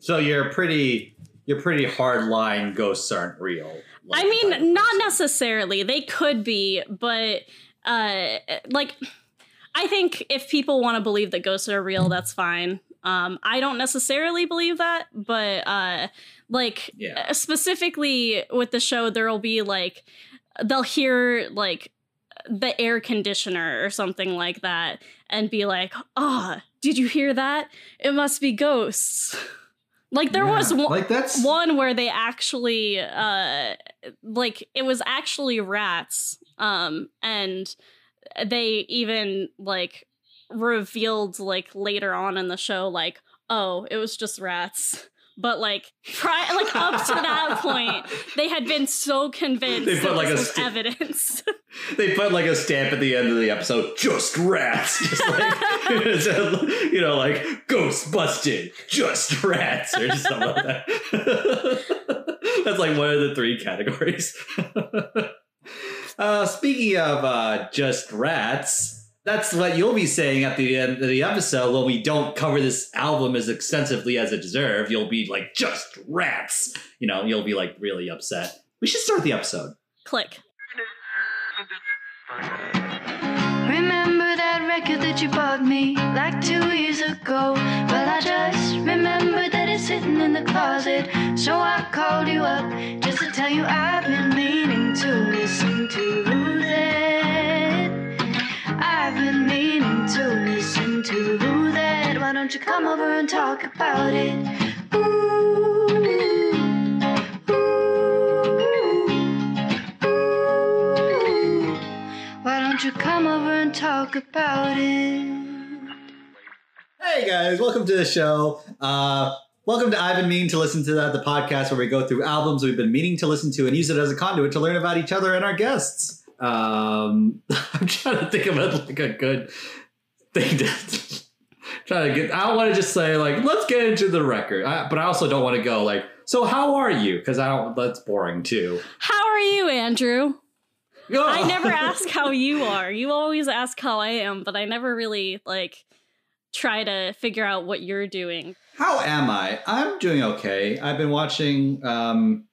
So you're pretty you're pretty hard line ghosts aren't real. I mean, not necessarily. They could be, but uh like I think if people want to believe that ghosts are real, that's fine. Um I don't necessarily believe that, but uh like Yeah. specifically with the show there'll be like they'll hear like the air conditioner or something like that and be like, "Ah, did you hear that? It must be ghosts." Like there was one, like that's one where they actually uh like it was actually rats um and they even like revealed like later on in the show like oh it was just rats but like pri- like up to that point they had been so convinced They put, like, a sti- evidence they put like a stamp at the end of the episode, just rats. Just like you know, like ghost busted, just rats, or something like that. That's like one of the three categories. uh, speaking of uh, just rats, that's what you'll be saying at the end of the episode when we don't cover this album as extensively as it deserved. You'll be like, just rats. You know, you'll be like really upset. We should start the episode. click Remember that record that you bought me like two years ago? Well, I just remember that it's sitting in the closet. So I called you up just to tell you I've been meaning to listen to that. I've been meaning to listen to that. Why don't you come over and talk about it? Ooh. Why don't you come over and talk about it? Hey guys, welcome to the show. Uh, welcome to I've been meaning to listen to that, the podcast where we go through albums we've been meaning to listen to and use it as a conduit to learn about each other and our guests. Um, I'm trying to think of it like a good thing to try to get. I don't want to just say like let's get into the record, I, but I also don't want to go like so. How are you? Because I don't. That's boring too. how are you andrew I never ask how you are. You always ask how I am, but I never really like try to figure out what you're doing. How am I? I'm doing okay. I've been watching. Um,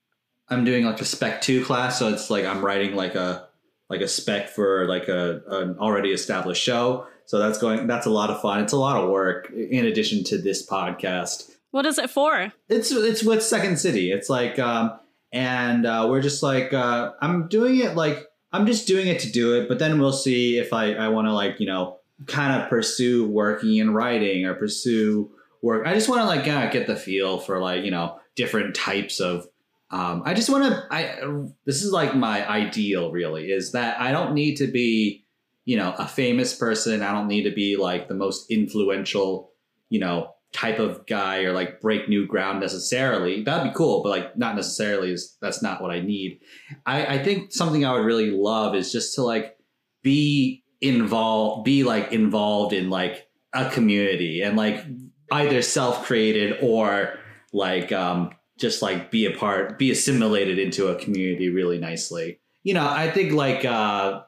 I'm doing like a spec two class, so it's like I'm writing like a like a spec for like a an already established show. So that's going. That's a lot of fun. It's a lot of work. In addition to this podcast, What is it for? it's it's with Second City. It's like, um, and uh, we're just like, uh, I'm doing it like I'm just doing it to do it. But then we'll see if I I want to like you know kind of pursue working in writing or pursue work. I just want to like kind of get the feel for like you know different types of. Um, I just want to. I this is like my ideal. Really, is that I don't need to be you know a famous person. I don't need to be like the most influential you know type of guy or like break new ground necessarily. That'd be cool, but like not necessarily is that's not what I need. I, I think something I would really love is just to like be involved, be like involved in like a community and like either self-created or like um just like be a part, be assimilated into a community really nicely. You know, I think like uh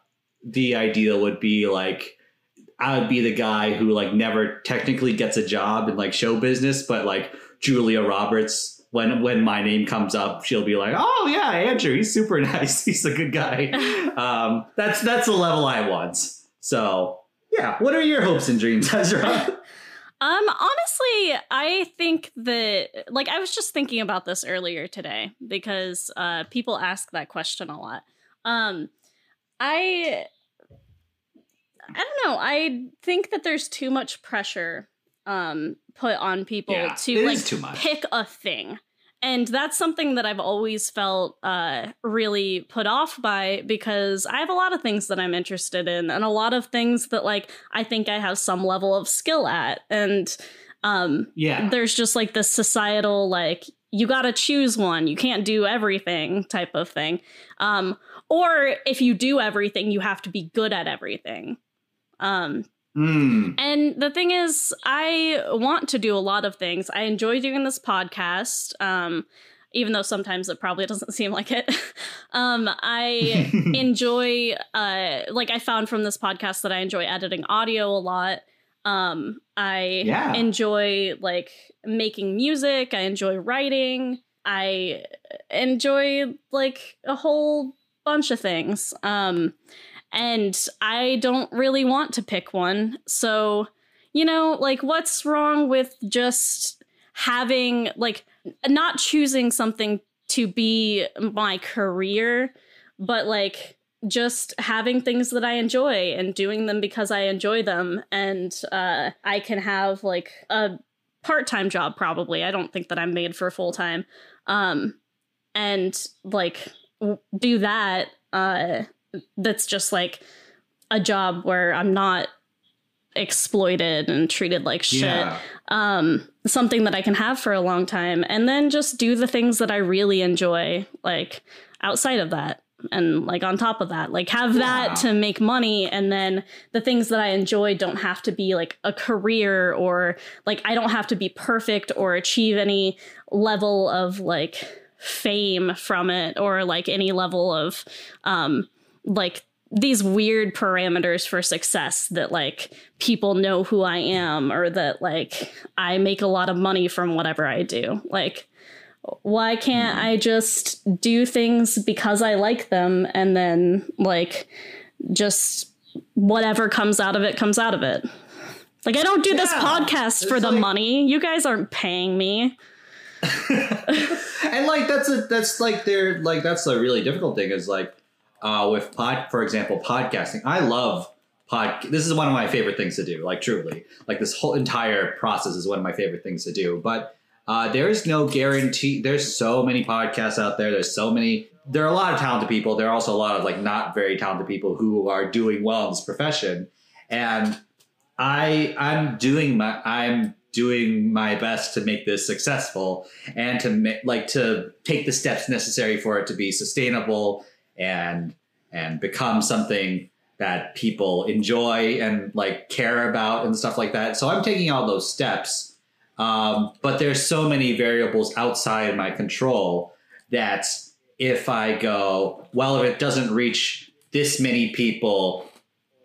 the ideal would be like I would be the guy who like never technically gets a job in like show business, but like Julia Roberts, when when my name comes up, she'll be like, "Oh yeah, Andrew, he's super nice. He's a good guy." um, that's that's the level I want. So yeah, what are your hopes and dreams, Ezra? Um, honestly, I think that like I was just thinking about this earlier today because uh people ask that question a lot. Um I I don't know. I think that there's too much pressure um put on people Yeah, to like too much. pick a thing. And that's something that I've always felt uh, really put off by because I have a lot of things that I'm interested in and a lot of things that like I think I have some level of skill at. And um, yeah, there's just like this societal like you got to choose one you can't do everything type of thing. Um or if you do everything you have to be good at everything. Um Mm. and the thing is i want to do a lot of things i enjoy doing this podcast um even though sometimes it probably doesn't seem like it um i enjoy uh like i found from this podcast that i enjoy editing audio a lot Um, I Yeah. enjoy like making music. I enjoy writing. I enjoy like a whole bunch of things. Um, and I don't really want to pick one. So, you know, like what's wrong with just having like not choosing something to be my career, but like just having things that I enjoy and doing them because I enjoy them. And uh, I can have like a part time job, probably. I don't think that I'm made for full time. Um, and like w- do that. Uh, that's just like a job where I'm not exploited and treated like shit Yeah. um something that i can have for a long time and then just do the things that i really enjoy like outside of that and like on top of that like have Yeah. that to make money and then the things that i enjoy don't have to be like a career or like i don't have to be perfect or achieve any level of like fame from it or like any level of um like these weird parameters for success that like people know who I am or that like I make a lot of money from whatever I do. Like why can't I just do things because I like them and then like just whatever comes out of it comes out of it. Like I don't do this Yeah, podcast for the like- money. You guys aren't paying me. and like that's a that's like they're like that's a really difficult thing is like uh with pod for example podcasting. I love pod this is one of my favorite things to do like truly. Like this whole entire process is one of my favorite things to do. But uh there's no guarantee there's so many podcasts out there there's so many there are a lot of talented people there are also a lot of like not very talented people who are doing well in this profession. And i i'm doing my i'm doing my best to make this successful and to ma- like to take the steps necessary for it to be sustainable and and become something that people enjoy and like care about and stuff like that. So I'm taking all those steps, um, but there's so many variables outside my control that if I go, well, if it doesn't reach this many people,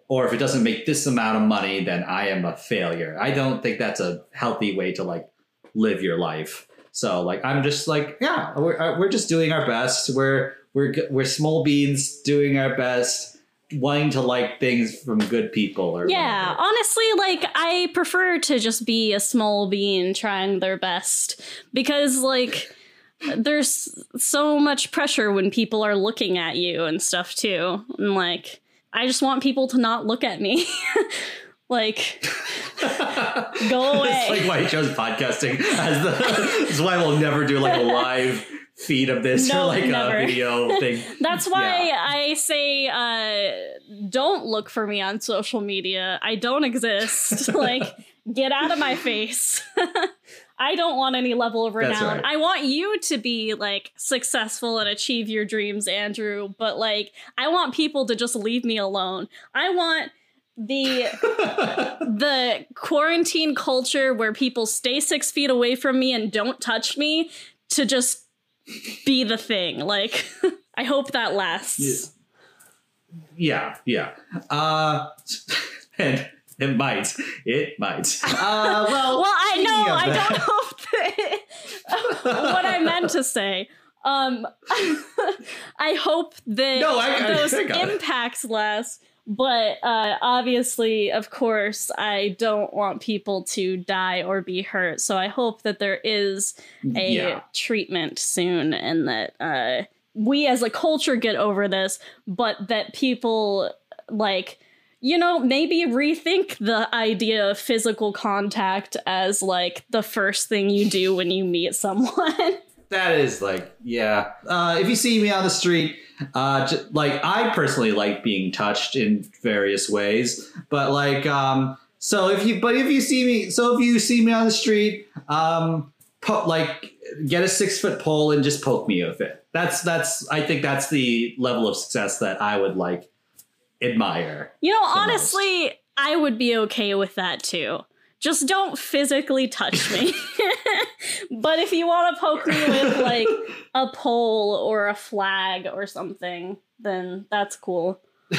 or if it doesn't make this amount of money, then I am a failure. I don't think that's a healthy way to like live your life. So like I'm just like yeah, we're uh, we're just doing our best. We're we're we're small beans doing our best, wanting to like things from good people or Yeah, whatever. honestly, like I prefer to just be a small bean trying their best because like there's so much pressure when people are looking at you and stuff too. And like I just want people to not look at me. like go away. it's like why he chose podcasting as the. That's why we'll never do like a live feed of this No, or like never. a video thing. That's why Yeah. I say uh, don't look for me on social media. I don't exist. like, get out of my face. I don't want any level of renown. right. I want you to be like successful and achieve your dreams, Andrew. But like, I want people to just leave me alone. I want the the quarantine culture where people stay six feet away from me and don't touch me to just be the thing. Like, I hope that lasts. Yeah, yeah. Uh, and it might. It might. Uh, well, Well, I know I that- don't hope that what I meant to say. Um, I hope that No, I- I- those I got it. impacts last. But uh, obviously, of course, I don't want people to die or be hurt. So I hope that there is a Yeah. treatment soon and that uh, we as a culture get over this, but that people like you know maybe rethink the idea of physical contact as like the first thing you do when you meet someone. That is like, yeah. Uh, if you see me on the street, uh, j- like I personally like being touched in various ways, but like, um, so if you, but if you see me, so if you see me on the street, um, po- like get a six foot pole and just poke me with it. That's that's. I think that's the level of success that I would like admire. you know, The most. honestly, I would be okay with that too. Just don't physically touch me. but if you want to poke me with like a pole or a flag or something, then that's cool.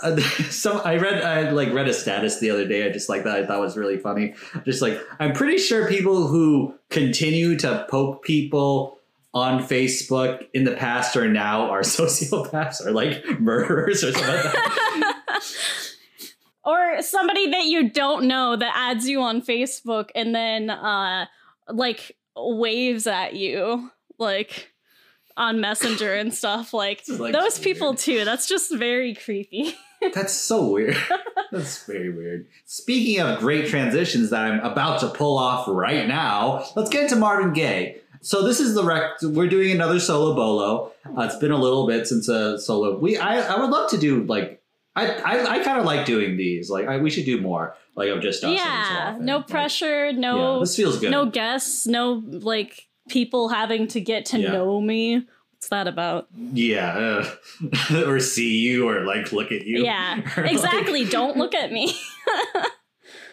uh, some I read I like read a status the other day. I just like that. I thought was really funny. Just like I'm pretty sure people who continue to poke people on Facebook in the past or now are sociopaths or like murderers or something like that. Or somebody that you don't know that adds you on Facebook and then uh like waves at you like on Messenger and stuff like, like those so people weird. too. That's just very creepy. That's so weird. That's very weird. Speaking of great transitions that I'm about to pull off right now, let's get into Marvin Gaye. So this is the rec. We're doing another solo bolo. Uh, it's been a little bit since a solo. We I, I would love to do like I I, I kind of like doing these. Like I, we should do more. Like I'm just us every so yeah, no Like, pressure, yeah, no this feels good. no guests, no like people having to get to Yeah. know me. What's that about? Yeah, uh, or see you or like look at you. Yeah, Or, like- exactly. Don't look at me.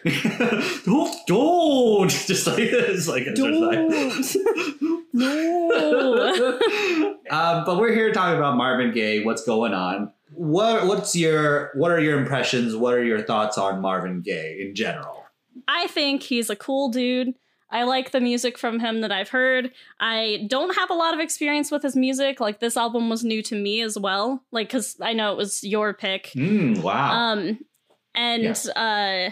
don't, don't just like it's like exercise. no. um, but we're here to talk about Marvin Gaye. What's going on? What What's your What are your impressions? What are your thoughts on Marvin Gaye in general? I think he's a cool dude. I like the music from him that I've heard. I don't have a lot of experience with his music. Like this album was new to me as well. Like cuz I know it was your pick. Mm, wow. Um and uh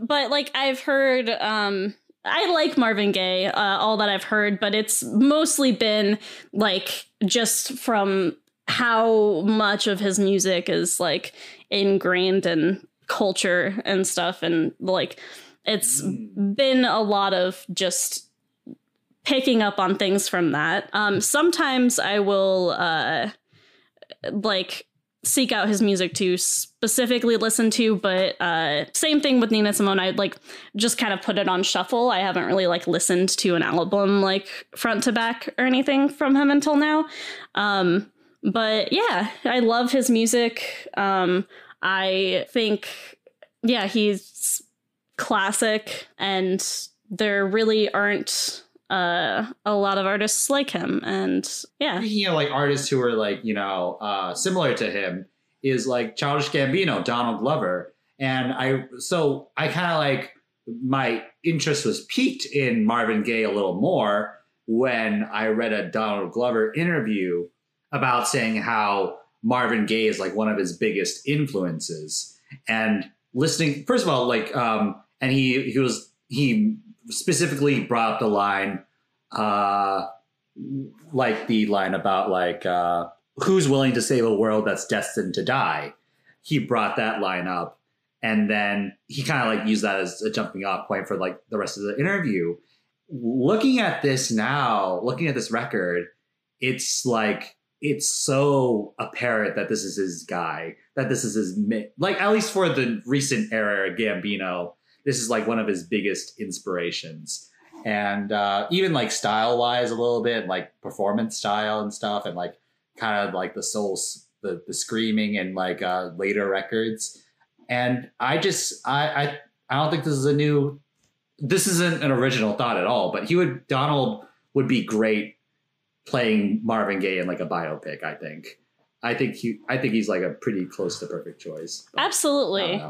but like I've heard um I like Marvin Gaye, uh, all that I've heard, but it's mostly been like just from how much of his music is like ingrained in culture and stuff and like it's been a lot of just picking up on things from that. Um sometimes I will uh like seek out his music to specifically listen to but uh same thing with nina simone. I'd like just kind of put it on shuffle. I haven't really like listened to an album like front to back or anything from him until now. Um but yeah i love his music. Um i think yeah he's classic and there really aren't uh a lot of artists like him. And yeah. Speaking of like artists who are like you know uh, similar to him is like Childish Gambino, Donald Glover, and I so I kind of like my interest was piqued in Marvin Gaye a little more when I read a Donald Glover interview about saying how Marvin Gaye is like one of his biggest influences. And listening first of all like um and he he was he specifically brought up the line uh like the line about like uh who's willing to save a world that's destined to die. He brought that line up. And then he kind of like used that as a jumping off point for like the rest of the interview. Looking at this now looking at this record it's like it's so apparent that this is his guy that this is his like at least for the recent era gambino this is like one of his biggest inspirations. And uh, even like style wise a little bit like performance style and stuff and like kind of like the souls the, the screaming and like uh, later records. And i just I, I i don't think this is a new this isn't an original thought at all but he would donald would be great playing marvin gaye in like a biopic i think i think he i think he's like a pretty close to perfect choice But- absolutely.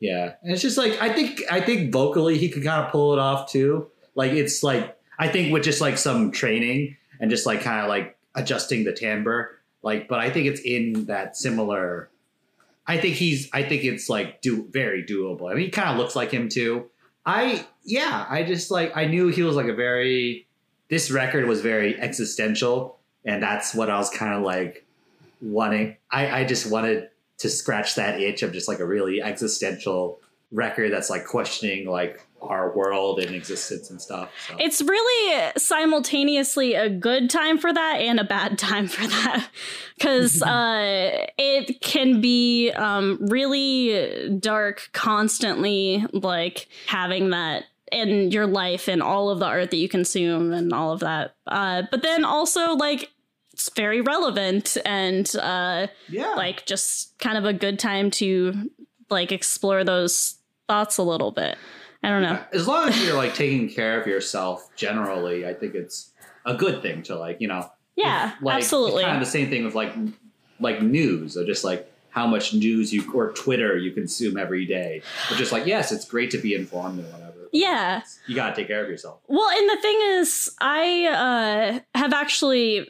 Yeah, and it's just like I think I think vocally he could kind of pull it off too. Like it's like I think with just like some training and just like kind of like adjusting the timbre, like. But I think it's in that similar. I think he's. I think it's like do very doable. I mean, he kind of looks like him too. I yeah. I just like I knew he was like a very. This record was very existential, and that's what I was kind of like wanting. I I just wanted to scratch that itch of just like a really existential record that's like questioning like our world and existence and stuff. So. It's really simultaneously a good time for that and a bad time for that because uh, it can be um, really dark constantly, like having that in your life and all of the art that you consume and all of that. Uh, but then also, like, it's very relevant and uh, yeah, like just kind of a good time to like explore those thoughts a little bit. I don't know. as long as you're like taking care of yourself generally, I think it's a good thing to like you know Yeah, like, absolutely. Kind of the same thing with like like news or just like how much news you or Twitter you consume every day. But just like, yes, it's great to be informed and whatever. Yeah. You gotta take care of yourself. Well, and the thing is, I uh, have actually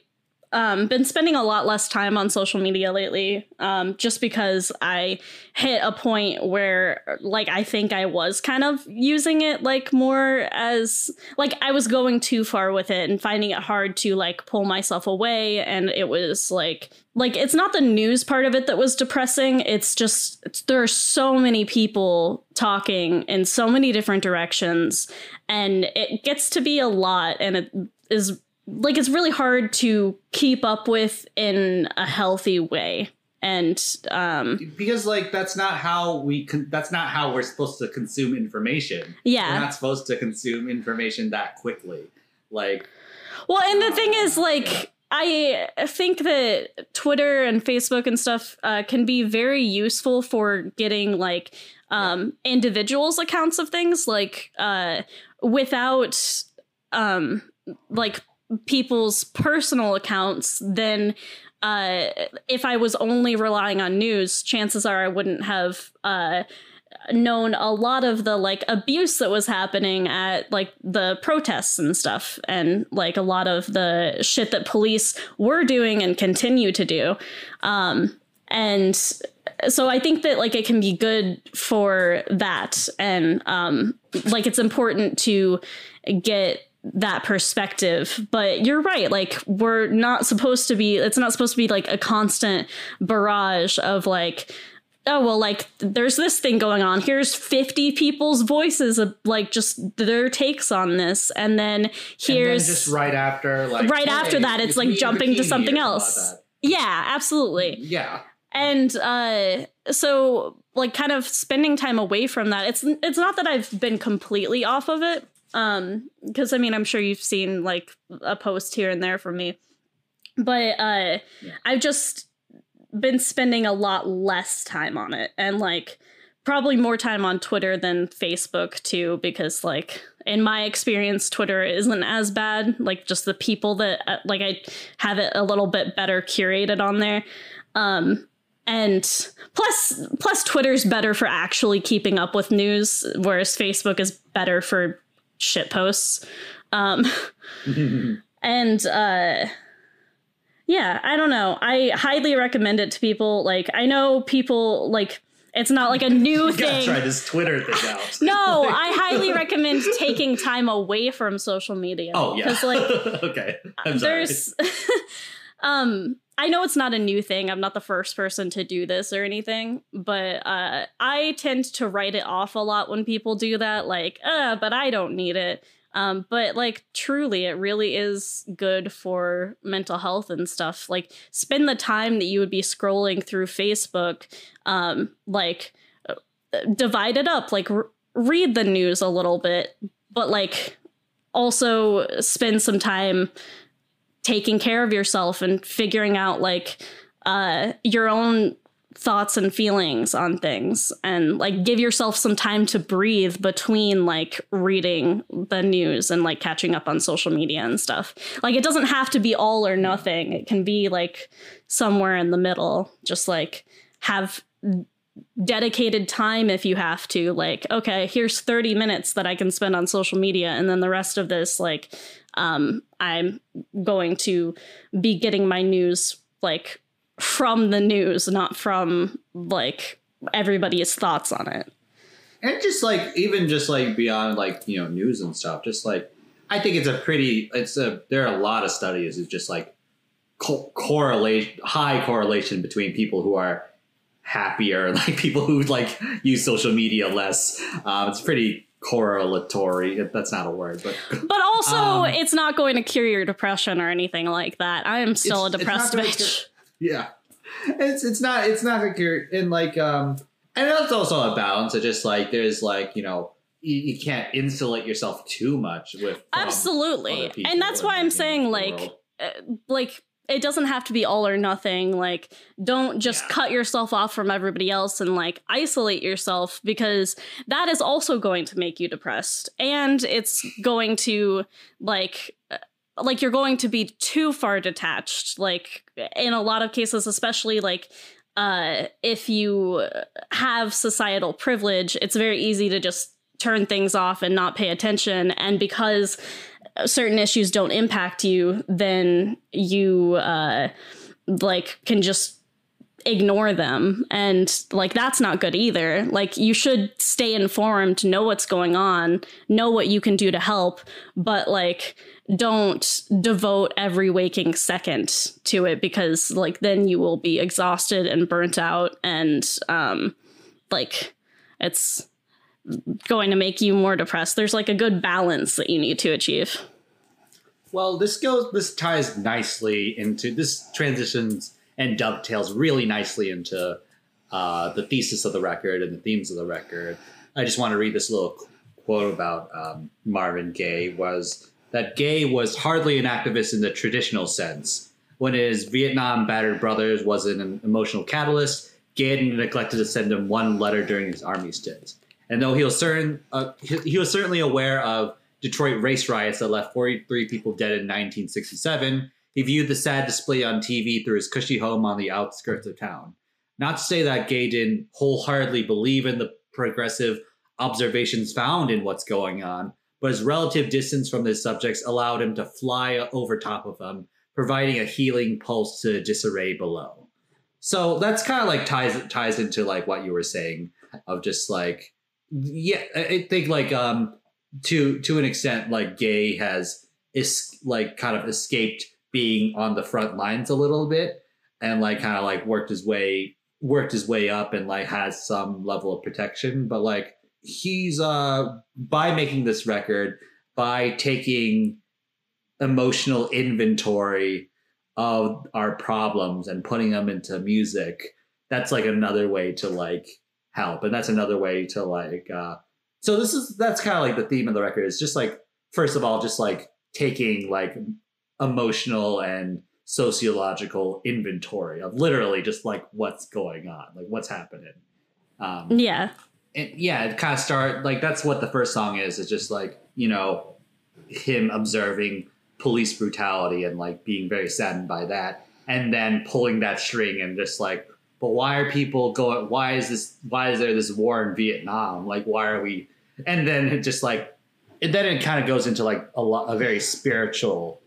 um, been spending a lot less time on social media lately, um, just because I hit a point where, like, I think I was kind of using it like more as like I was going too far with it and finding it hard to like pull myself away, and it was like like it's not the news part of it that was depressing. It's just it's, there are so many people talking in so many different directions and it gets to be a lot and it is like it's really hard to keep up with in a healthy way. And um because like that's not how we con- that's not how we're supposed to consume information. Yeah. We're not supposed to consume information that quickly. Like well and the thing is like I think that Twitter and Facebook and stuff uh, can be very useful for getting like um, individuals' accounts of things, like uh, without um, like people's personal accounts. Then, uh, if I was only relying on news, chances are I wouldn't have. Known a lot of the like abuse that was happening at like the protests and stuff and like a lot of the shit that police were doing and continue to do. Um and so i think that like it can be good for that and um like it's important to get that perspective. But you're right like we're not supposed to be it's not supposed to be like a constant barrage of like oh well like there's this thing going on. Here's 50 people's voices of like just their takes on this. And then here's and then just right after like right hey, after that it's like jumping to something else. Yeah absolutely. Yeah. And uh so like kind of spending time away from that it's it's not that i've been completely off of it um because i mean i'm sure you've seen like a post here and there from me. But uh yeah. i've just been spending a lot less time on it and like probably more time on Twitter than Facebook too because like in my experience Twitter isn't as bad. Like just the people that uh, like I have it a little bit better curated on there. Um and plus plus Twitter's better for actually keeping up with news whereas Facebook is better for shit posts. Um and uh yeah, I don't know. I highly recommend it to people. Like, I know people like it's not like a new you thing. try this Twitter thing out. no, I highly recommend taking time away from social media. Oh yeah, because like okay, I'm there's, um, I know it's not a new thing. I'm not the first person to do this or anything, but uh, I tend to write it off a lot when people do that. Like, uh, but I don't need it. Um, but like truly, it really is good for mental health and stuff. Like spend the time that you would be scrolling through Facebook, um, like uh, divide it up, like r- read the news a little bit, but like also spend some time taking care of yourself and figuring out like uh, your own thoughts and feelings on things and like give yourself some time to breathe between like reading the news and like catching up on social media and stuff. Like it doesn't have to be all or nothing. It can be like somewhere in the middle. Just like have dedicated time if you have to like okay here's 30 minutes that i can spend on social media and then the rest of this like um i'm going to be getting my news like from the news, not from like everybody's thoughts on it. And just like even just like beyond like you know news and stuff, just like I think it's a pretty it's a there are a lot of studies of just like co- correlate high correlation between people who are happier like people who like use social media less. Um, it's pretty correlatory that's not a word but but also um, it's not going to cure your depression or anything like that i am still a depressed bitch yeah, it's it's not it's not like you're in like um, and that's also a balance of just like there's like you know you, you can't insulate yourself too much with absolutely, and that's why I'm saying like uh, like it doesn't have to be all or nothing. Like don't just yeah. cut yourself off from everybody else and like isolate yourself because that is also going to make you depressed. And it's going to like like you're going to be too far detached like in a lot of cases especially like uh, if you have societal privilege, it's very easy to just turn things off and not pay attention. And because certain issues don't impact you, then you uh, like can just ignore them. And like that's not good either. Like you should stay informed know what's going on know what you can do to help but like don't devote every waking second to it because like then you will be exhausted and burnt out and um like it's going to make you more depressed. There's like a good balance that you need to achieve. Well, this goes. This ties nicely into this transitions and dovetails really nicely into uh, the thesis of the record and the themes of the record. I just want to read this little quote about um, Marvin Gaye was that Gaye was hardly an activist in the traditional sense. When his Vietnam battered brothers was an emotional catalyst, Gaye neglected to send him one letter during his army stint. And though he was certain, uh, he, he was certainly aware of Detroit race riots that left 43 people dead in 1967, he viewed the sad display on TV through his cushy home on the outskirts of town. Not to say that Gaye didn't wholeheartedly believe in the progressive observations found in what's going on, but his relative distance from his subjects allowed him to fly over top of them, providing a healing pulse to disarray below. So that's kind of like ties ties into like what you were saying of just like yeah, I think like um to to an extent like Gaye has is like kind of escaped being on the front lines a little bit and like kind of like worked his way worked his way up and like has some level of protection. But like he's uh by making this record by taking emotional inventory of our problems and putting them into music that's like another way to like help. And that's another way to like uh so this is that's kind of like the theme of the record. Is just like first of all just like taking like emotional and sociological inventory of literally just like what's going on like what's happening um yeah and yeah, it kind of start like that's what the first song is. It's just like you know him observing police brutality and like being very saddened by that, and then pulling that string and just like, but why are people going? Why is this? Why is there this war in Vietnam? Like, why are we? And then it just like, and then it kind of goes into like a lot, a very spiritual,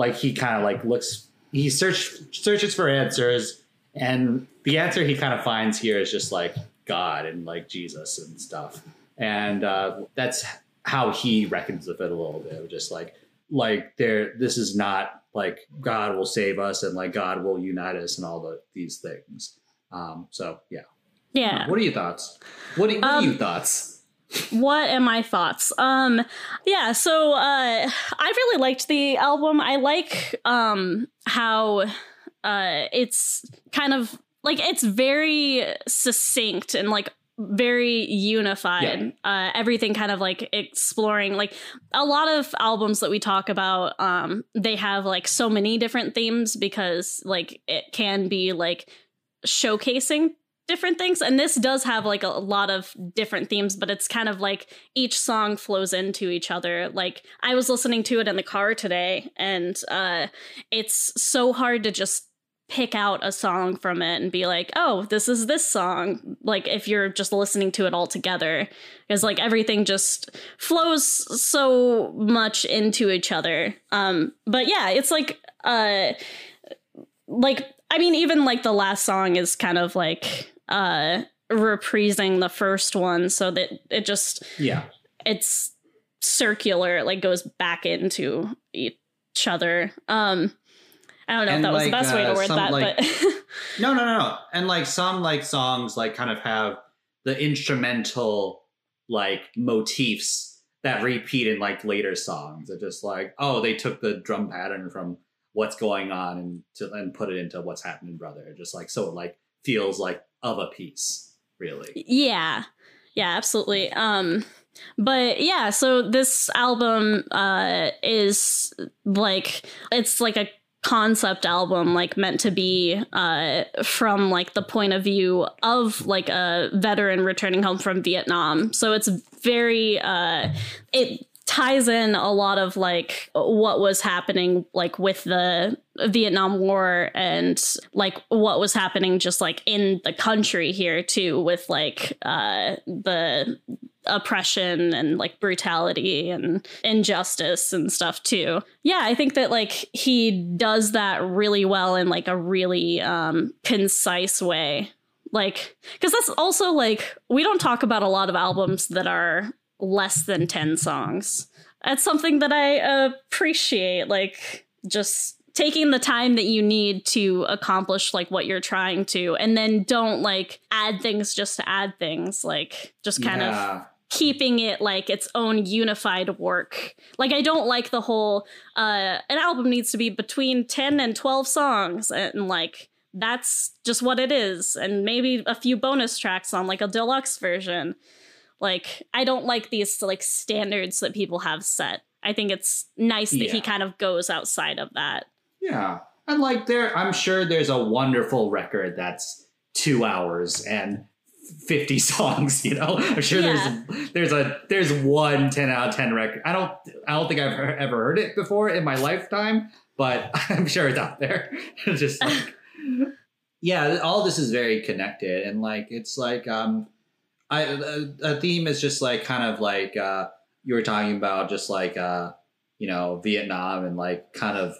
like he kind of like looks, he search searches for answers, and the answer he kind of finds here is just like God and like Jesus and stuff. And uh, that's how he reckons with it a little bit. Just like like there this is not like God will save us and like God will unite us and all the these things. Um, so yeah. yeah What are your thoughts? What are, what are Um, your thoughts? What are my thoughts? Um yeah so uh i really liked the album. I like um how uh it's kind of like it's very succinct and like very unified. Uh everything kind of like exploring like a lot of albums that we talk about um they have like so many different themes because like it can be like showcasing different things and this does have like a, lot of different themes but it's kind of like each song flows into each other. Like i was listening to it in the car today and uh it's so hard to just pick out a song from it and be like oh this is this song like if you're just listening to it all together because like everything just flows so much into each other. Um but yeah it's like uh like I mean, even like the last song is kind of like uh reprising the first one, so that it just Yeah. it's circular, it like goes back into each other. Um I don't know And, if that was the best way to uh, word some, that, like- but No, no, no, no. And like some like songs like kind of have the instrumental like motifs that repeat in like later songs. They're just like, oh, they took the drum pattern from what's going on and to and put it into what's happening, brother. Just like so like feels like of a piece, really. yeah. Yeah absolutely. Um but yeah so this album uh is like it's like a concept album like meant to be uh from like the point of view of like a veteran returning home from Vietnam. So it's very uh it ties in a lot of like what was happening like with the Vietnam War and like what was happening just like in the country here too with like uh the oppression and like brutality and injustice and stuff too. Yeah, I think that like he does that really well in like a really um concise way. Like cuz that's also like we don't talk about a lot of albums that are less than 10 songs. That's something that I appreciate like just taking the time that you need to accomplish like what you're trying to and then don't like add things just to add things like just kind Yeah. of keeping it like its own unified work like i don't like the whole uh an album needs to be between 10 and 12 songs and like that's just what it is and maybe a few bonus tracks on like a deluxe version like i don't like these like standards that people have set i think it's nice that he kind of goes outside of that Yeah. And like there I'm sure there's a wonderful record that's 2 hours and 50 songs, you know. I'm sure Yeah. there's there's a there's one 10 out of 10 record. I don't I don't think I've ever heard it before in my lifetime, but I'm sure it's out there. Just like yeah, all this is very connected and like it's like um I a, a theme is just like kind of like uh you were talking about just like uh you know Vietnam and like kind of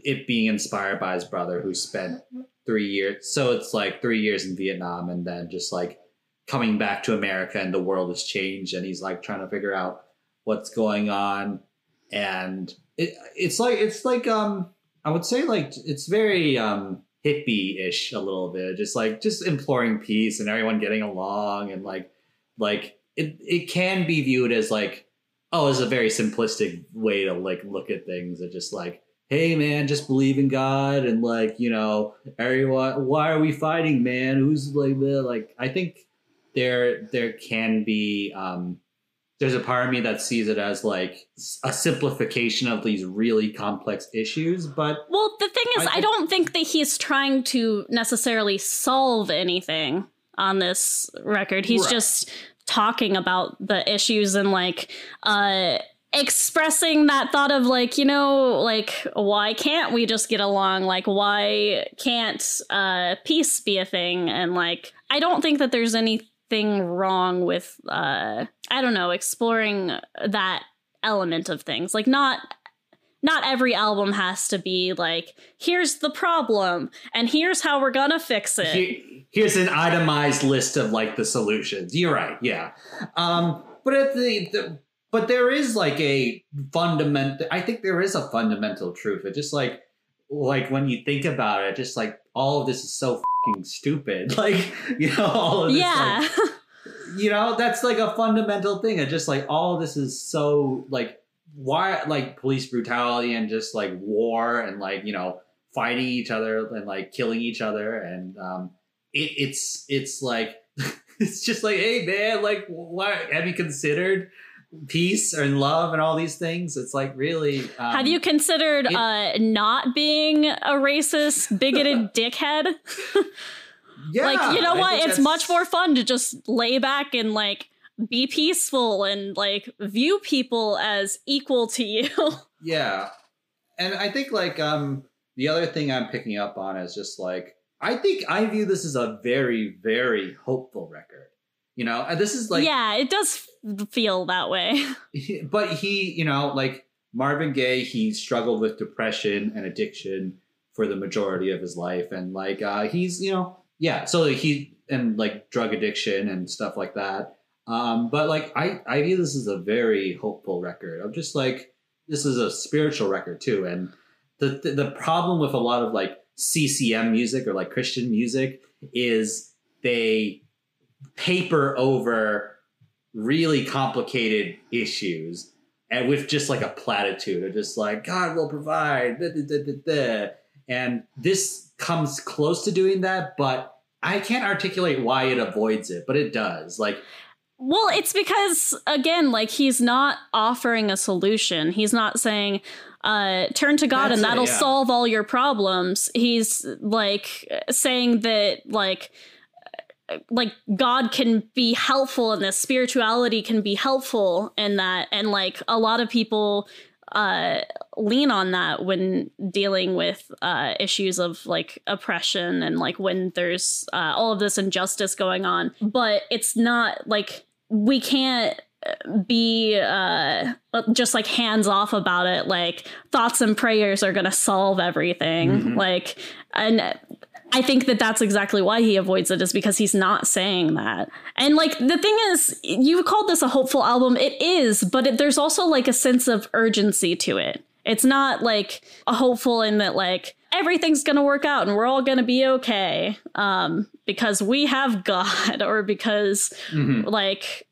it being inspired by his brother who spent three years so it's like three years in Vietnam and then just like coming back to America and the world has changed and he's like trying to figure out what's going on. And it it's like it's like um I would say like it's very um hippie-ish a little bit just like just imploring peace and everyone getting along and like like it it can be viewed as like oh it's a very simplistic way to like look at things and just like hey man just believe in god and like you know everyone why are we fighting man? Who's like like i think there there can be um there's a part of me that sees it as like a simplification of these really complex issues but Well, the thing is, I I, don't think that he's trying to necessarily solve anything on this record. He's Right. just talking about the issues and like uh expressing that thought of like, you know, like why can't we just get along? Like why can't uh peace be a thing? And like I don't think that there's wrong with uh I don't know, exploring that element of things. Like not not every album has to be like here's the problem and here's how we're gonna fix it Here- here's an itemized list of like the solutions. You're right, yeah. Um, but at the, the but there is like a fundamental. I think there is a fundamental truth. It just like like when you think about it, just like all of this is so fucking stupid. Like you know all of this. yeah Like, you know that's like a fundamental thing. It's just like all of this is so like why like police brutality and just like war and like you know fighting each other and like killing each other and um it, it's it's like it's just like hey man like why have you considered peace and love and all these things it's like really um, have you considered it- uh not being a racist bigoted dickhead yeah, like you know I what it's that's- much more fun to just lay back and like be peaceful and like view people as equal to you Yeah. And I think like um the other thing I'm picking up on is just like I think I view this as a very very hopeful record. You know, and this is like yeah it does feel that way but he, you know, like Marvin Gaye, he struggled with depression and addiction for the majority of his life and like uh he's, you know, yeah, so like, he and like drug addiction and stuff like that. Um but like I I view this as a very hopeful record. I'm just like this is a spiritual record too and the the, the problem with a lot of like CCM music or like Christian music is they paper over really complicated issues and with just like a platitude of just like God will provide, da, da, da, da, da. and this comes close to doing that, but I can't articulate why it avoids it, but it does. Like, Well, it's because again, like he's not offering a solution. He's not saying uh turn to God That's and that'll yeah. solve all your problems. He's like saying that like like God can be helpful in this spirituality can be helpful in that and like a lot of people uh, lean on that when dealing with uh, issues of like oppression and like when there's uh, all of this injustice going on. But it's not like we can't be uh just like hands off about it like thoughts and prayers are going to solve everything Mhm. like and I think that that's exactly why he avoids it is because he's not saying that. And like the thing is, you called this a hopeful album. It is, but it, there's also like a sense of urgency to it. It's not like a hopeful in that like everything's going to work out and we're all going to be okay um because we have God or because Mhm. like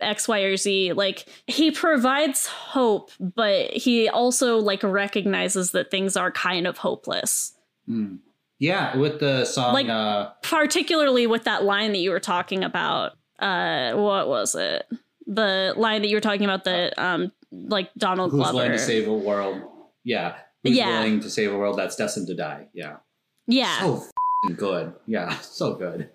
X, Y, or Z. Like he provides hope, but he also like recognizes that things are kind of hopeless. Mm. Yeah, with the song. Like- uh, Particularly with that line that you were talking about. Uh, what was it? The line that you were talking about that um like Donald who's Glover. willing to save a world? Yeah, who's Yeah. willing to save a world that's destined to die? Yeah, yeah. so f***ing good. Yeah, so good.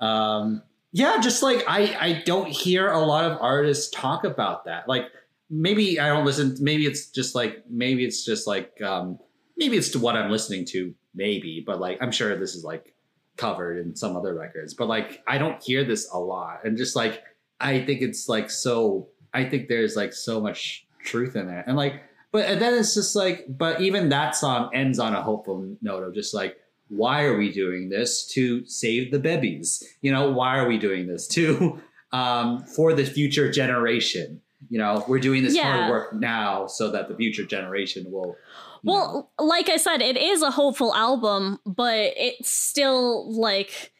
Um, yeah, just like I, I don't hear a lot of artists talk about that. Like maybe I don't listen. Maybe it's just like maybe it's just like um, maybe it's to what I'm listening to. Maybe, but like I'm sure this is like covered in some other records. But like I don't hear this a lot, and just like I think it's like so. I think there's like so much truth in it, and like. But and then it's just like, but even that song ends on a hopeful note of just like, why are we doing this to save the babies you know why are we doing this to um for the future generation you know we're doing this Yeah. hard work now so that the future generation will Well, like I said, it is a hopeful album, but it still like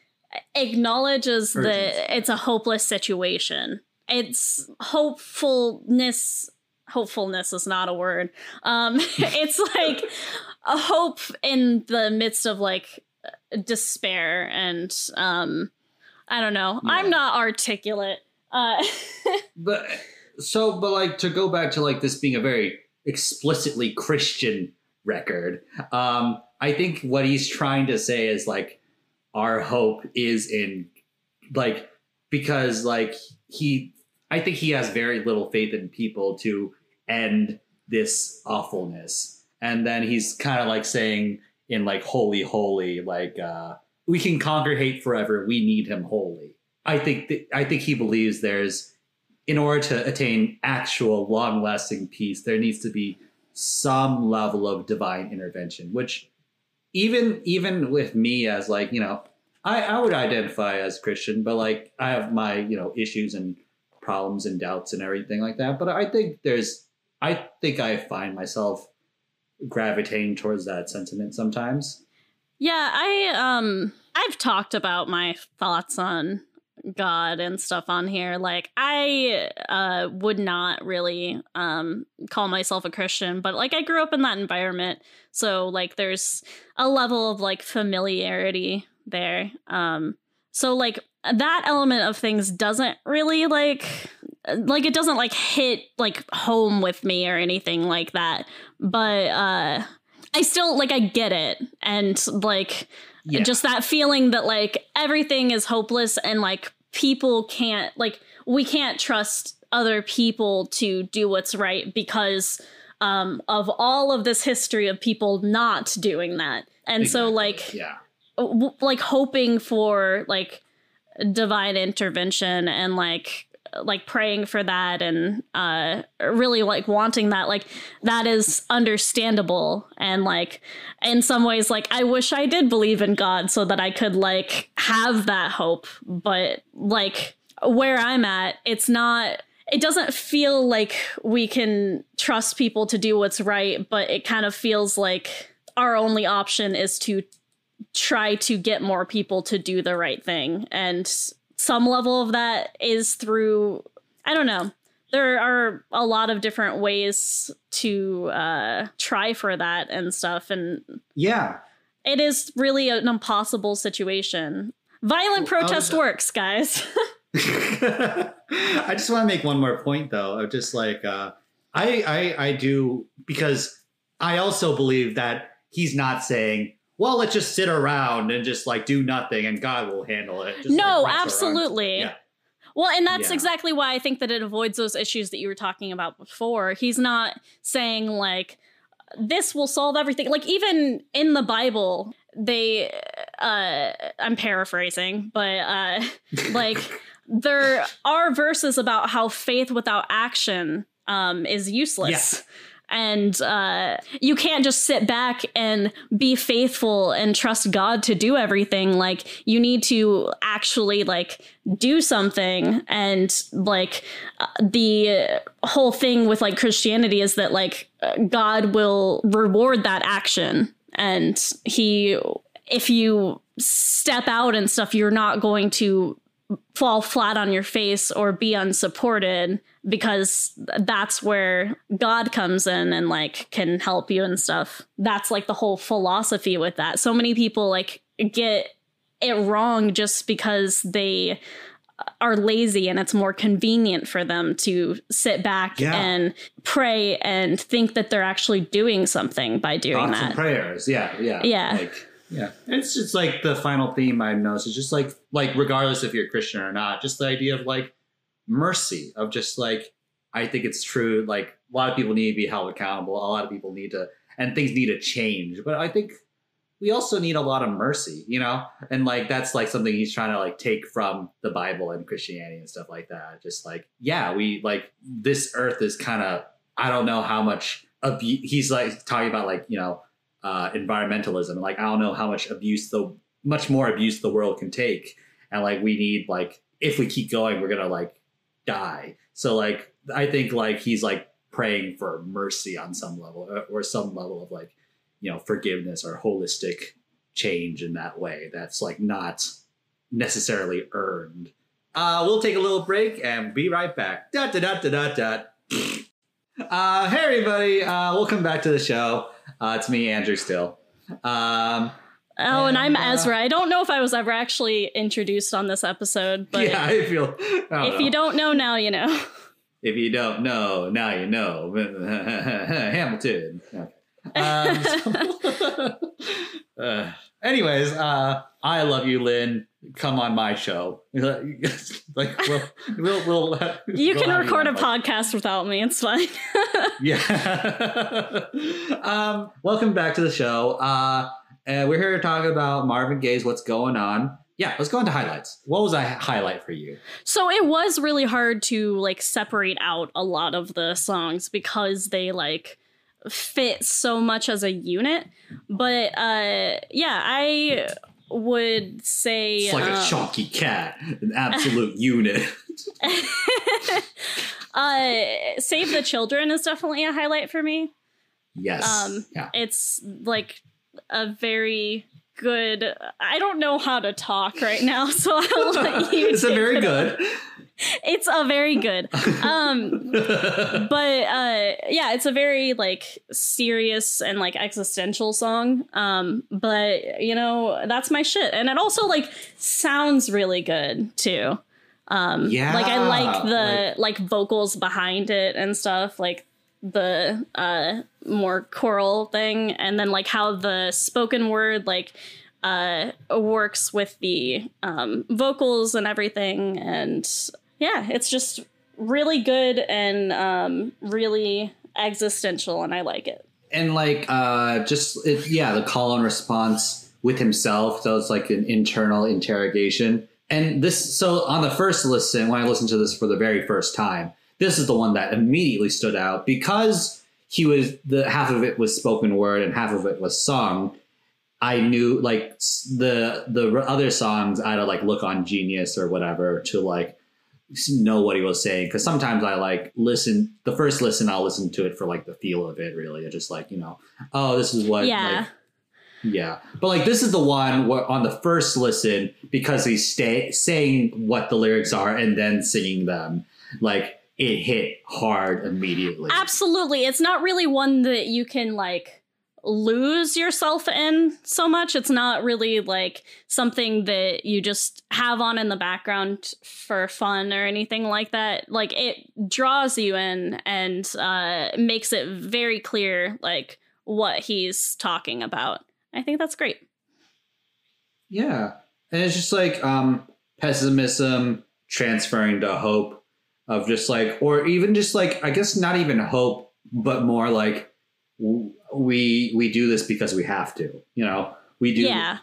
acknowledges Urgency. that it's a hopeless situation. It's hopefulness. Hopefulness is not a word. Um, it's like a hope in the midst of like despair and um, I don't know. Yeah. I'm not articulate. Uh, but so but like to go back to like this being a very explicitly christian record. Um i think what he's trying to say is like our hope is in like because like he i think he has very little faith in people to end this awfulness. And then he's kind of like saying in like holy holy like uh we can conquer hate forever. We need him holy i think that i think he believes there's in order to attain actual long lasting peace there needs to be some level of divine intervention which even even with me as like you know i i would identify as christian but like i have my you know issues and problems and doubts and everything like that. But i think there's i think i find myself gravitating towards that sentiment sometimes. Yeah, I um I've talked about my thoughts on God and stuff on here. Like I uh would not really um call myself a Christian, but like I grew up in that environment. So like there's a level of like familiarity there. Um so like that element of things doesn't really like like it doesn't like hit like home with me or anything like that. But uh I still like I get it and like yeah. just that feeling that like everything is hopeless and like people can't like we can't trust other people to do what's right because um of all of this history of people not doing that. And so like yeah. w- like hoping for like divine intervention and like like praying for that and uh really like wanting that like that is understandable and like in some ways like I wish I did believe in God so that I could like have that hope but like where I'm at it's not it doesn't feel like we can trust people to do what's right but it kind of feels like our only option is to try to get more people to do the right thing and some level of that is through i don't know. There are a lot of different ways to uh try for that and stuff and yeah. it is really an impossible situation. Violent I was- protest works guys. I just want to make one more point though of just like uh I I I do because I also believe that he's not saying well let's just sit around and just like do nothing and God will handle it. Just, no like, absolutely Yeah. Well, and that's Yeah. exactly why I think that it avoids those issues that you were talking about before. He's not saying like this will solve everything. Like even in the Bible, they uh I'm paraphrasing, but uh like there are verses about how faith without action um is useless. And uh, you can't just sit back and be faithful and trust God to do everything. Like you need to actually like do something. And like uh, the whole thing with like Christianity is that like God will reward that action, and He, if you step out and stuff, you're not going to fall flat on your face or be unsupported because that's where God comes in and like can help you and stuff. That's like the whole philosophy with that. So many people like get it wrong just because they are lazy and it's more convenient for them to sit back Yeah. and pray and think that they're actually doing something by doing Thoughts that. prayers. Yeah, yeah, Yeah. Like, yeah, it's just like the final theme I've noticed is just like like regardless if you're Christian or not, just the idea of like mercy of just like I think it's true. Like a lot of people need to be held accountable. A lot of people need to, and things need to change. But I think we also need a lot of mercy, you know, and like that's like something he's trying to like take from the Bible and Christianity and stuff like that. Just like yeah, we like this earth is kind of I don't know how much abu- he's like talking about like you know uh, environmentalism. Like I don't know how much abuse the much more abuse the world can take, and like we need like if we keep going, we're gonna like die. So like I think like he's like praying for mercy on some level or, or some level of like you know forgiveness or holistic change in that way. That's like not necessarily earned. Uh, we'll take a little break and be right back. Dot dot dot dot dot. Uh, hey everybody, uh, welcome back to the show. Uh, it's me, Andrew. Still, um, Oh, and I'm uh, Ezra. I don't know if I was ever actually introduced on this episode, but yeah, I feel. I if know. you don't know now, you know. if you don't know, now you know. Hamilton. Um, so- uh, anyways, uh, I love you, Lynn. Come on my show. like we'll we'll, we'll You we'll can record a on podcast without me. It's fine. Yeah. um, welcome back to the show. Uh, uh, we're here to talk about Marvin Gaye's "What's Going On." Yeah, let's go into highlights. What was a highlight for you? so it was really hard to like separate out a lot of the songs because they like fit so much as a unit. But uh yeah, I would say It's like a um, chunky cat, an absolute unit. uh Save the Children is definitely a highlight for me. Yes. Um, yeah. it's like a very good i don't know how to talk right now so i'll let you it's a very it good. It's a very good um but uh yeah it's a very like serious and like existential song um but you know that's my shit. And it also like sounds really good too. Um Yeah, like i like the like, vocals behind it and stuff like the uh more choral thing and then like how the spoken word like uh works with the um vocals and everything and yeah it's just really good and um really existential and i like it. And like uh just it, yeah the call and response with himself so it's like an internal interrogation. And this so on the first listen when i listened to this for the very first time this is the one that immediately stood out because he was the half of it was spoken word and half of it was sung. I knew like the the other songs i had to like look on genius or whatever to like know what he was saying because sometimes I like listen the first listen I'll listen to it for like the feel of it really. It's just like you know oh this is what Yeah. like, yeah. But like this is the one where on the first listen because he's stay, saying what the lyrics are and then singing them like it hit hard immediately. Absolutely. It's not really one that you can like lose yourself in so much. It's not really like something that you just have on in the background for fun or anything like that. Like it draws you in and uh makes it very clear like what he's talking about. I think that's great. Yeah. And it's just like um pessimism transferring to hope of just like or even just like I guess not even hope but more like we we do this because we have to you know? We do Yeah.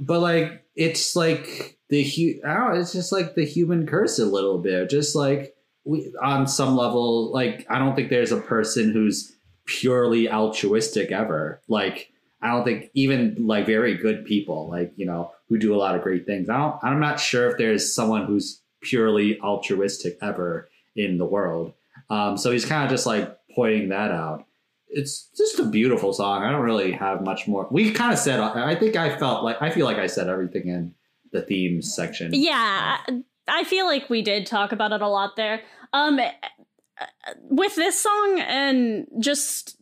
but like it's like the hu- I don't know, it's just like the human curse a little bit. Just like we on some level like I don't think there's a person who's purely altruistic ever. Like I don't think even like very good people like you know who do a lot of great things. I don't I'm not sure if there's someone who's purely altruistic ever in the world. Um so he's kind of just like pointing that out it's just a beautiful song. I don't really have much more. We kind of said. I think I felt like I feel like I said everything in the themes section. Yeah, I feel like we did talk about it a lot there. Um, with this song and just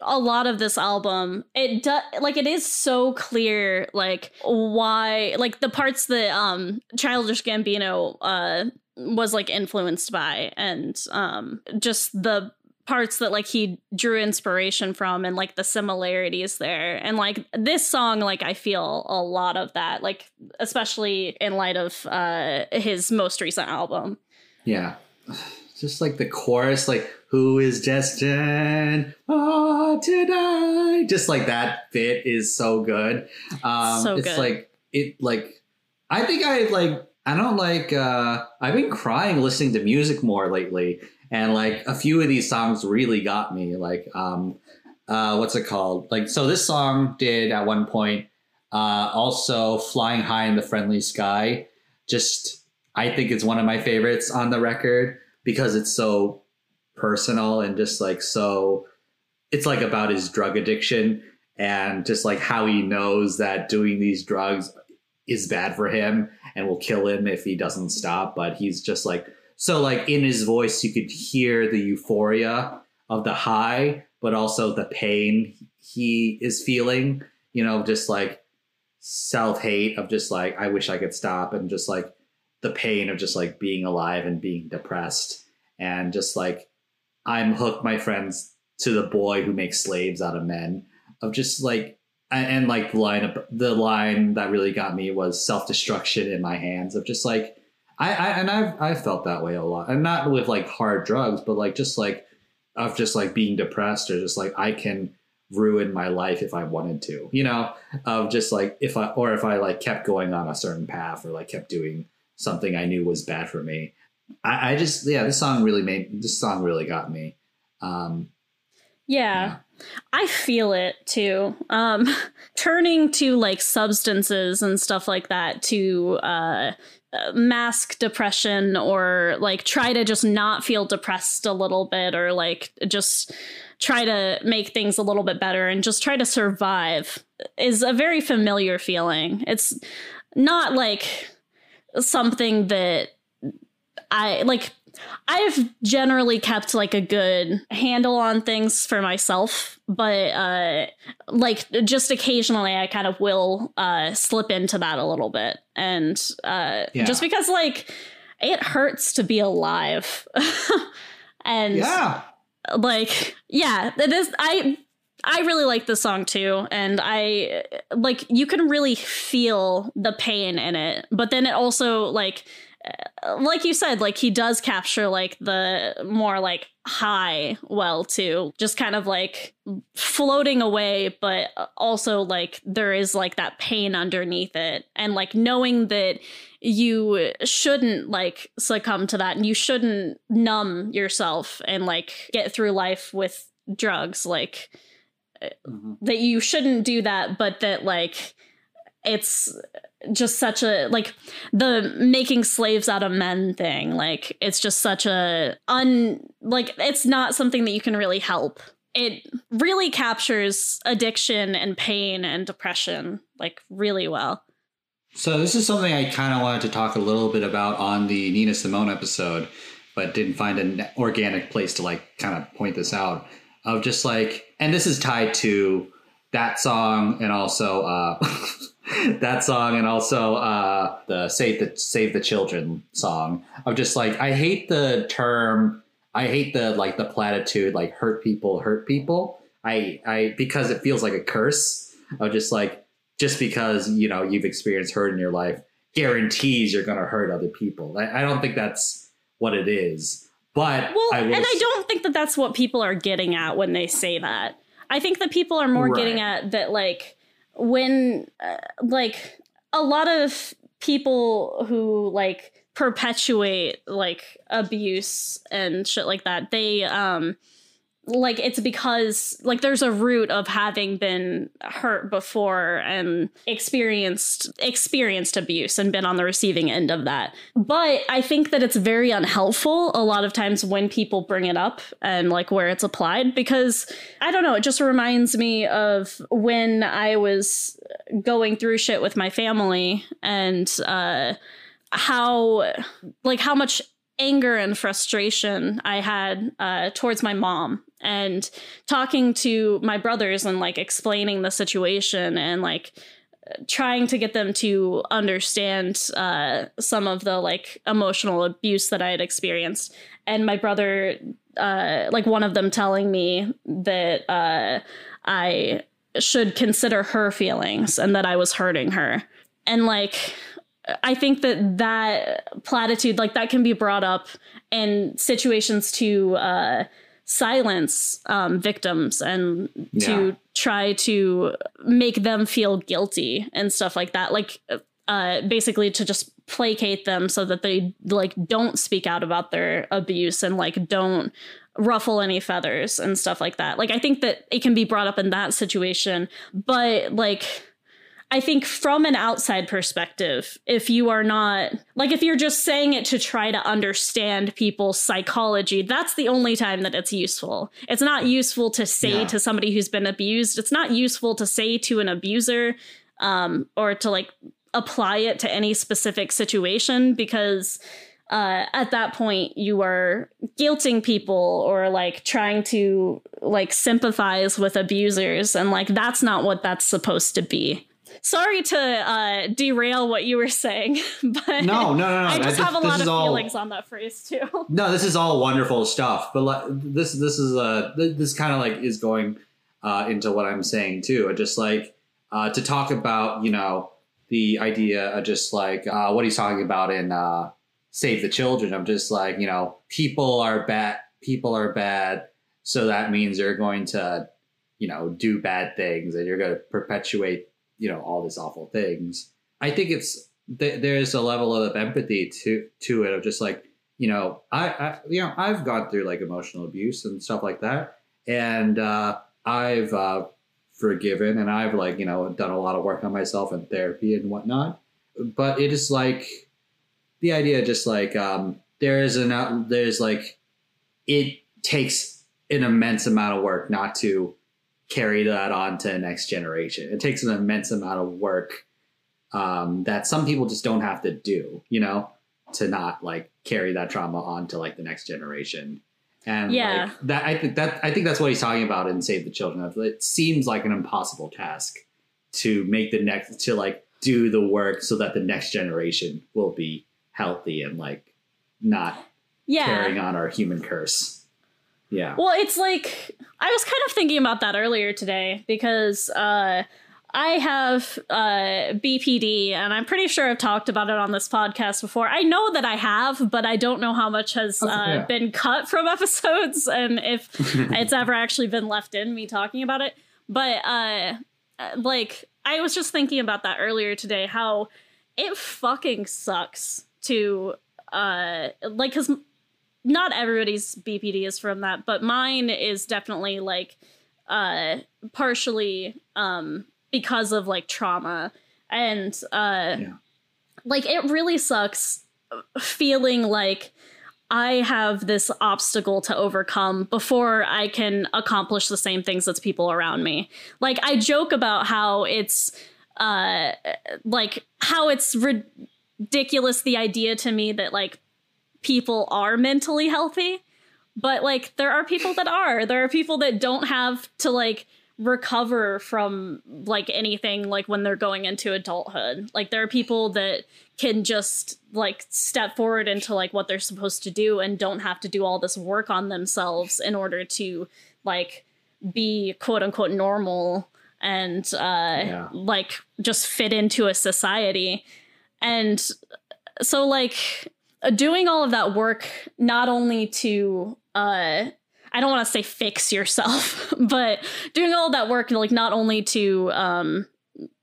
a lot of this album, it does like it is so clear like why like the parts that um Childish Gambino uh was like influenced by and um just the parts that like he drew inspiration from and like the similarities there and like this song like i feel a lot of that like especially in light of uh his most recent album Yeah, just like the chorus, like "Who is destined oh, to die?" Just like that bit is so good. Um, So it's good. like it like I think I like I don't like uh I've been crying listening to music more lately and like a few of these songs really got me like um uh what's it called? Like so this song did at one point uh also flying high in the friendly sky. Just I think it's one of my favorites on the record because it's so personal and just like so it's like about his drug addiction and just like how he knows that doing these drugs is bad for him and will kill him if he doesn't stop. But he's just like so like in his voice you could hear the euphoria of the high but also the pain he is feeling you know just like self-hate of just like i wish i could stop and just like the pain of just like being alive and being depressed. And just like i'm hooked my friends to the boy who makes slaves out of men. Of just like and, like the line the line that really got me was self-destruction in my hands. Of just like I, I and I've I felt that way a lot, and not with like hard drugs, but like just like of just like being depressed or just like I can ruin my life if I wanted to, you know, of just like if I or if I like kept going on a certain path or like kept doing something I knew was bad for me. I, I just yeah, this song really made this song really got me. Um, yeah I feel it too. Um, turning to like substances and stuff like that to uh, mask depression or like try to just not feel depressed a little bit or like just try to make things a little bit better and just try to survive is a very familiar feeling. It's not like something that I like I've generally kept like a good handle on things for myself, but uh like just occasionally I kind of will uh slip into that a little bit. And uh Yeah. just because like it hurts to be alive. and yeah, like yeah, this I I really like this song too, and I like you can really feel the pain in it, but then it also like like you said, like he does capture like the more like high well too, just kind of like floating away, but also like there is like that pain underneath it, and like knowing that you shouldn't like succumb to that and you shouldn't numb yourself and like get through life with drugs like Mhm. that you shouldn't do that but that like it's just such a like the making slaves out of men thing like it's just such a un like it's not something that you can really help it really captures addiction and pain and depression like really well So this is something I kind of wanted to talk a little bit about on the Nina Simone episode, but didn't find an organic place to like kind of point this out. Of just like, and this is tied to that song and also uh, that song and also uh, the Save the Save the Children song. i'm just like, I hate the term. I hate the like the platitude like hurt people hurt people. I I because it feels like a curse of just like just because you know you've experienced hurt in your life guarantees you're going to hurt other people. I, I don't think that's what it is. But Well, I and I don't think that that's what people are getting at when they say that. I think that people are more getting at that, like, when, uh, like, a lot of people who, like, perpetuate, like, abuse and shit like that, they, um, like it's because like there's a root of having been hurt before and experienced experienced abuse and been on the receiving end of that. But i think that it's very unhelpful a lot of times when people bring it up and like where it's applied because i don't know it just reminds me of when i was going through shit with my family and uh how like how much anger and frustration I had uh, towards my mom and talking to my brothers and like explaining the situation and like trying to get them to understand uh, some of the like emotional abuse that I had experienced. And my brother, uh, like one of them telling me that uh, I should consider her feelings and that I was hurting her. And like, I think that that platitude, like that, can be brought up in situations to uh, silence um, victims and Yeah. to try to make them feel guilty and stuff like that. Like, uh, basically, to just placate them so that they like don't speak out about their abuse and like don't ruffle any feathers and stuff like that. Like, I think that it can be brought up in that situation, but like. I think from an outside perspective, if you are not like if you're just saying it to try to understand people's psychology, that's the only time that it's useful. It's not useful to say Yeah. to somebody who's been abused. It's not useful to say to an abuser um, or to like apply it to any specific situation because uh, at that point you are guilting people or like trying to like sympathize with abusers and like that's not what that's supposed to be sorry to uh, derail what you were saying but No, no, no, no. i just This- have a lot of all- feelings on that phrase too No, this is all wonderful stuff, but like, this this is a this kind of like is going uh, into what I'm saying too. Just like uh, to talk about you know the idea of just like uh, what he's talking about in uh, Save the Children. I'm just like you know people are bad, people are bad, so that means you're going to you know do bad things and you're going to perpetuate you know all these awful things. I think it's th- there's a level of empathy to to it of just like you know, I, I you know, I've gone through like emotional abuse and stuff like that, and uh, I've uh, forgiven and I've like you know done a lot of work on myself and therapy and whatnot. But it is like the idea, just like um, there is an there's like it takes an immense amount of work not to carry that on to the next generation. It takes an immense amount of work um, that some people just don't have to do. You know to not like carry that trauma on to like the next generation. And Yeah. like that I think that I think that's what he's talking about in Save the Children. It seems like an impossible task to make the next to like do the work so that the next generation will be healthy and like not yeah carrying on our human curse. Yeah. Well, it's like I was kind of thinking about that earlier today because uh, I have uh, BPD, and I'm pretty sure I've talked about it on this podcast before. I know that I have, but I don't know how much has Okay, uh, yeah. been cut from episodes, and if it's ever actually been left in me talking about it. But uh, uh, like, I was just thinking about that earlier today. How it fucking sucks to uh, like, because not everybody's BPD is from that, but mine is definitely like uh partially um because of like trauma and uh Yeah. like it really sucks feeling like I have this obstacle to overcome before I can accomplish the same things as people around me. Like I joke about how it's uh like how it's ridiculous the idea to me that like people are mentally healthy but like there are people that are. There are people that don't have to like recover from like anything like when they're going into adulthood. Like there are people that can just like step forward into like what they're supposed to do and don't have to do all this work on themselves in order to like be quote unquote normal and uh Yeah. like just fit into a society. And so like doing all of that work not only to uh I don't want to say fix yourself, but doing all that work like not only to um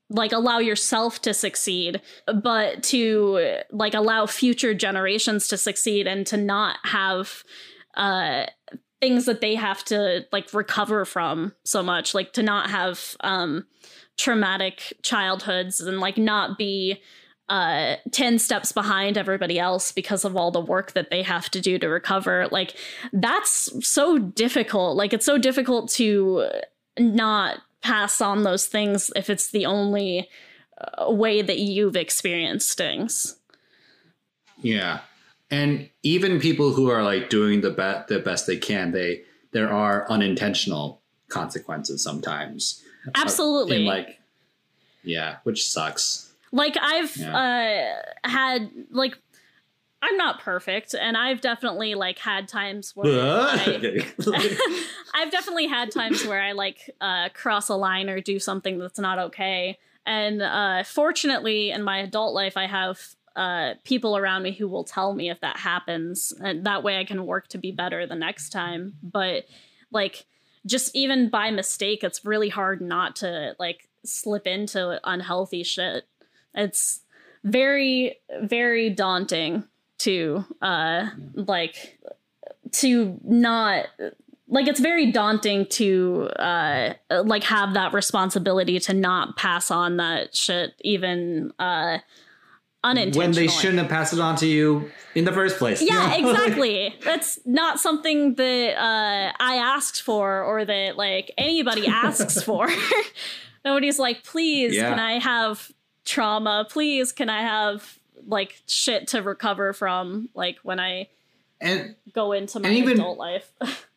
like allow yourself to succeed, but to like allow future generations to succeed and to not have uh things that they have to like recover from so much, like to not have um traumatic childhoods and like not be uh 10 steps behind everybody else because of all the work that they have to do to recover. Like that's so difficult. Like it's so difficult to not pass on those things if it's the only uh, way that you've experienced things. Yeah, and even people who are like doing the best the best they can, they there are unintentional consequences sometimes. Uh, absolutely. in like, yeah, which sucks. Like i've uh had like i'm not perfect and i've definitely like had times where I, I've definitely had times where I like uh, cross a line or do something that's not okay. And uh, fortunately, in my adult life, I have uh, people around me who will tell me if that happens, and that way I can work to be better the next time. But like, just even by mistake, it's really hard not to like slip into unhealthy shit. It's very, very daunting to uh, like to not like it's very daunting to uh like have that responsibility to not pass on that shit even uh unintentionally when they shouldn't have passed it on to you in the first place. yeah exactly that's not something that uh i asked for or that like anybody asks for nobody's like please Yeah. can i have trauma please can i have like shit to recover from like when i and go into my even- adult life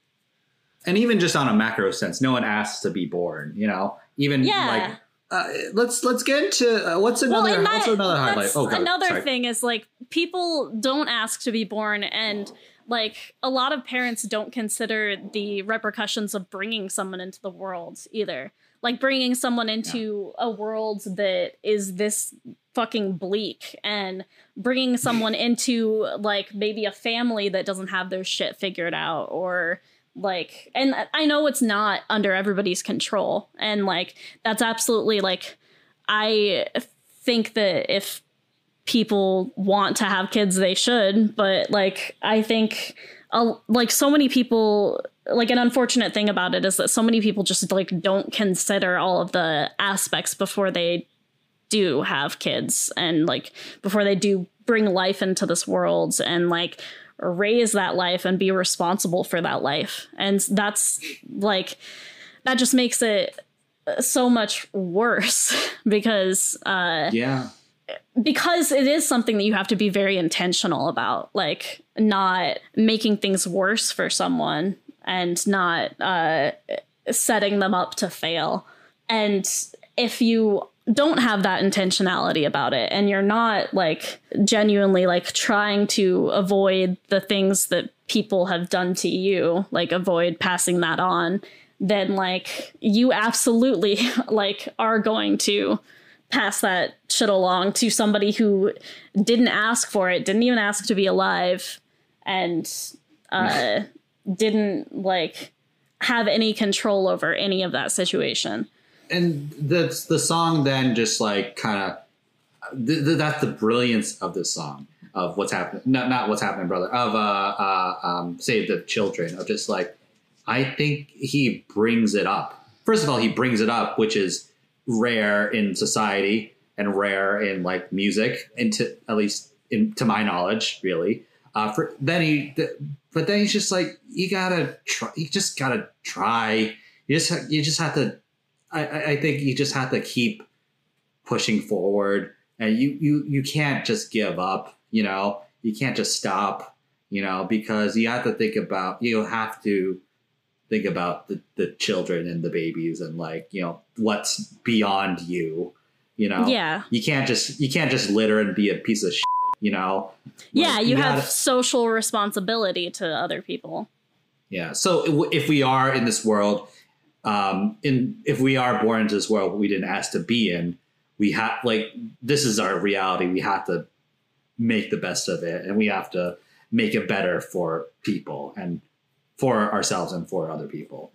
and even just on a macro sense, no one asks to be born. You know, even Yeah. like. Uh, let's let's get into uh, what's another and that- what's another highlight. Oh, God, another sorry. thing is like people don't ask to be born, and like a lot of parents don't consider the repercussions of bringing someone into the world either. Like bringing someone into a world that is this fucking bleak and bringing someone into like maybe a family that doesn't have their shit figured out or like and I know it's not under everybody's control and like that's absolutely like I think that if people want to have kids, they should. But like, I think like so many people, like an unfortunate thing about it is that so many people just like don't consider all of the aspects before they do have kids and like before they do bring life into this world and like raise that life and be responsible for that life. And that's like, that just makes it so much worse because uh Yeah, because it is something that you have to be very intentional about like not making things worse for someone and not uh setting them up to fail. And if you don't have that intentionality about it and you're not like genuinely like trying to avoid the things that people have done to you like avoid passing that on then like you absolutely like are going to pass that shit along to somebody who didn't ask for it didn't even ask to be alive and uh didn't like have any control over any of that situation. And that's the song then just like kind of th- th- that's the brilliance of this song of what's happening not not what's happening brother of uh uh um save the children of just like i think he brings it up. First of all he brings it up which is rare in society and rare in like music and to at least in to my knowledge really. Uh for then he th- but then he's just like you gotta try you just gotta try. You just ha- you just have to I, I think you just have to keep pushing forward. And you, you you can't just give up you know? You can't just stop you know? Because you have to think about you have to think about the, the children and the babies and like you know what's beyond you you know yeah you can't just you can't just litter and be a piece of shit, you know yeah Like, you have gotta- social responsibility to other people Yeah. So if- if we are in this world, um, in if we are born into this world we didn't ask to be in, we have like this is our reality. We have to make the best of it, and we have to make it better for people and for ourselves and for other people.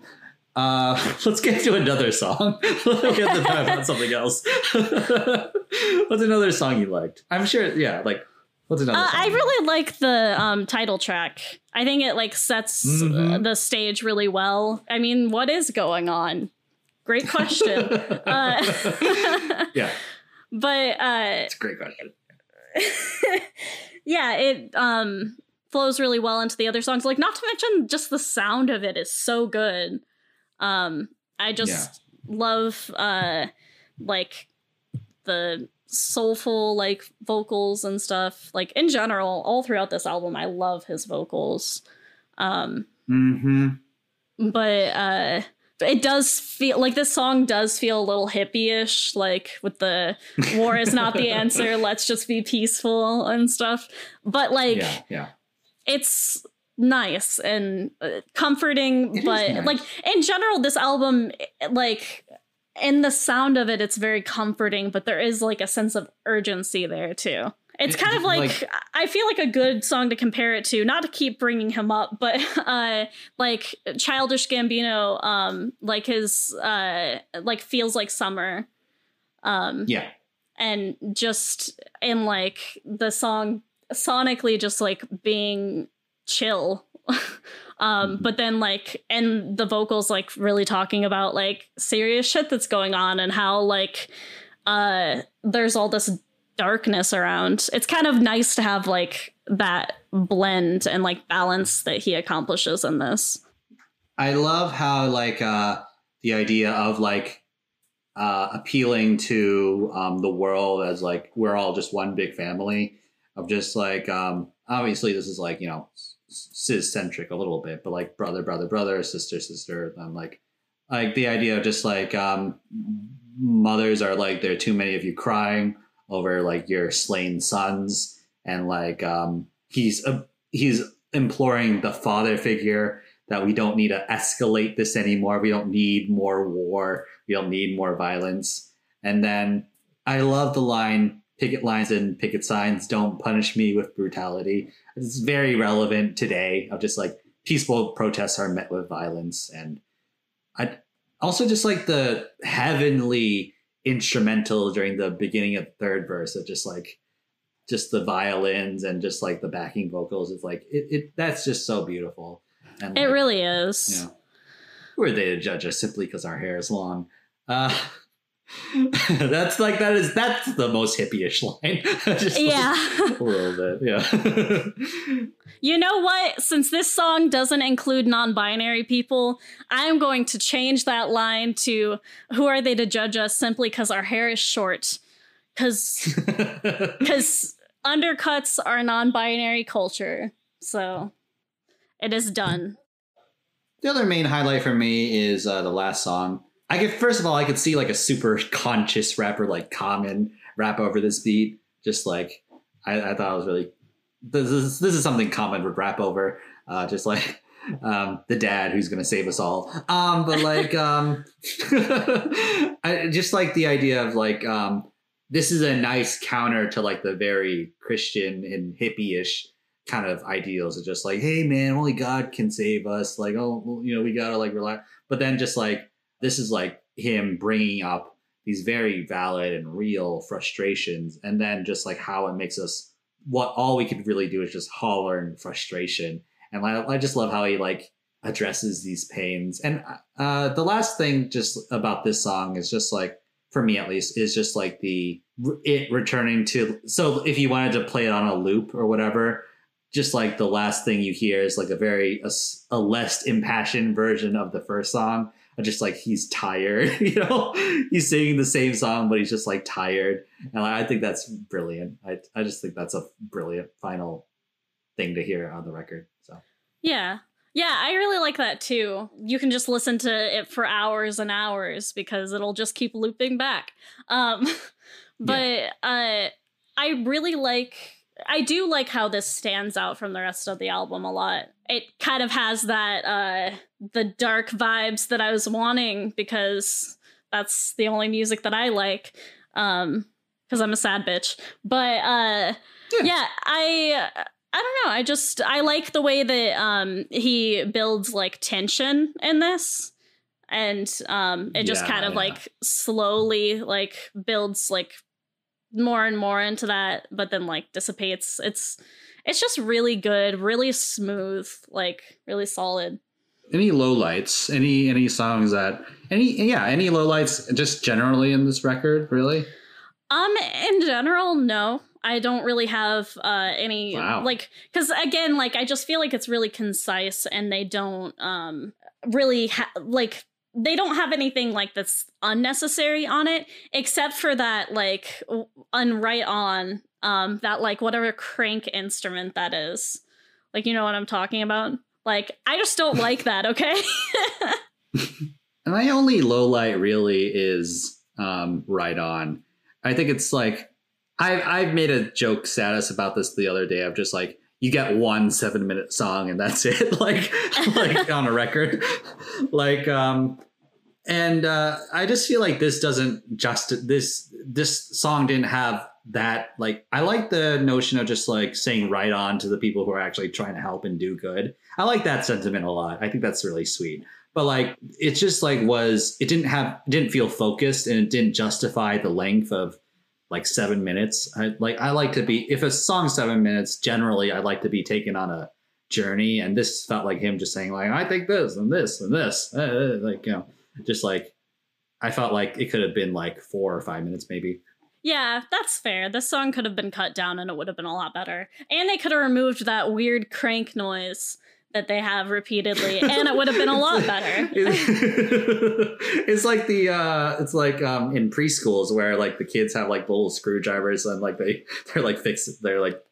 Uh, let's get to another song. let's get to talk about something else. what's another song you liked? I'm sure, yeah, like what's another Uh, song? I really like the um, title track. I think it like sets uh, Mhm. the stage really well. I mean, what is going on? Great question. uh, yeah, but uh, it's a great question. yeah, it um flows really well into the other songs. Like not to mention just the sound of it is so good. Um I just love uh like the soulful like vocals and stuff. Like in general, all throughout this album I love his vocals. Um Mm-hmm. but uh it does feel like this song does feel a little hippie-ish like with the war is not the answer let's just be peaceful and stuff but like Yeah, yeah. it's nice and uh, comforting It but nice. like in general this album eh, like in the sound of it it's very comforting but there is like a sense of urgency there too it's It- kind of like, like- i feel like a good song to compare it to not to keep bringing him up but uh like childish gambino um like his uh like feels like summer um Yeah. and just in like the song sonically just like being chill. Um Mhm. but then like and the vocals like really talking about like serious shit that's going on and how like uh there's all this darkness around. It's kind of nice to have like that blend and like balance that he accomplishes in this. I love how like uh the idea of like uh appealing to um the world as like we're all just one big family of just like um obviously this is like you know cis centric a little bit but like brother brother brother sister sister and like like the idea of just like um mothers are like there are too many of you crying over like your slain sons and like um he's uh, he's imploring the father figure that we don't need to escalate this anymore. We don't need more war. We don't need more violence. And then I love the line picket lines and picket signs don't punish me with brutality. It's very relevant today of just like peaceful protests are met with violence. And I also just like the heavenly instrumental during the beginning of the third verse of just like just the violins and just like the backing vocals. It's like it, it that's just so beautiful. And it like, really is yeah. Who are they to judge us simply because our hair is long? Uh, that's like that is that's the most hippie-ish line. Just like, yeah a little bit, yeah. You know what? Since this song doesn't include non binary people, I'm going to change that line to Who are they to judge us simply because our hair is short? Because undercuts are non binary culture. So it is done. the other main highlight for me is uh, the last song. I could first of all, I could see like a super conscious rapper like Common rap over this beat. Just like I, I thought it was really this is this is something Common would rap over. Uh, just like um, the dad who's gonna save us all. Um, but like um, I just like the idea of like um, this is a nice counter to like the very Christian and hippie-ish kind of ideals of just like, hey man, only God can save us. Like, oh, you know, we gotta like rely. But then just like this is like him bringing up these very valid and real frustrations, and then just like how it makes us what all we could really do is just holler in frustration. And I, I just love how he like addresses these pains. And uh, the last thing just about this song is just like for me at least is just like the it returning to so if you wanted to play it on a loop or whatever just like the last thing you hear is like a very a less impassioned version of the first song of just like he's tired you know he's singing the same song but he's just like tired and i think that's brilliant i, I just think that's a brilliant final thing to hear on the record so Yeah. Yeah, I really like that too. You can just listen to it for hours and hours because it'll just keep looping back. Um but uh I really like I do like how this stands out from the rest of the album a lot. It kind of has that uh the dark vibes that I was wanting because that's the only music that I like. um because i'm a sad bitch but uh Yeah. yeah. i i don't know i just i like the way that um he builds like tension in this and um it just Yeah, kind of yeah. like slowly like builds like more and more into that but then like dissipates it's it's just really good really smooth like really solid Any lowlights? Any any songs that any yeah any lowlights just generally in this record really? Um, in general, no. I don't really have uh any Wow. like because again, like I just feel like it's really concise and they don't um really ha- like they don't have anything like that's unnecessary on it except for that like w- on right on um that like whatever crank instrument that is. Like you know what i'm talking about? Like i just don't like that okay? And My only low light really is um, right on. I think it's like I've I've made a joke status about this the other day of just like you get one seven minute song and that's it like like on a record like um and uh I just feel like this doesn't just this this song didn't have that like I like the notion of just like saying right on to the people who are actually trying to help and do good. I like that sentiment a lot. I think that's really sweet but like it just like was it didn't have didn't feel focused and it didn't justify the length of like seven minutes. I like i like to be if a song's seven minutes generally i like to be taken on a journey. And this felt like him just saying like i think this and this and this. Uh, uh, like you know just like i felt like it could have been like four or five minutes maybe. Yeah, that's fair. This song could have been cut down and it would have been a lot better. And they could have removed that weird crank noise that they have repeatedly, and it would have been a lot better. it's like the uh it's like um in preschools where like the kids have like little screwdrivers and like they they're like fixed they're like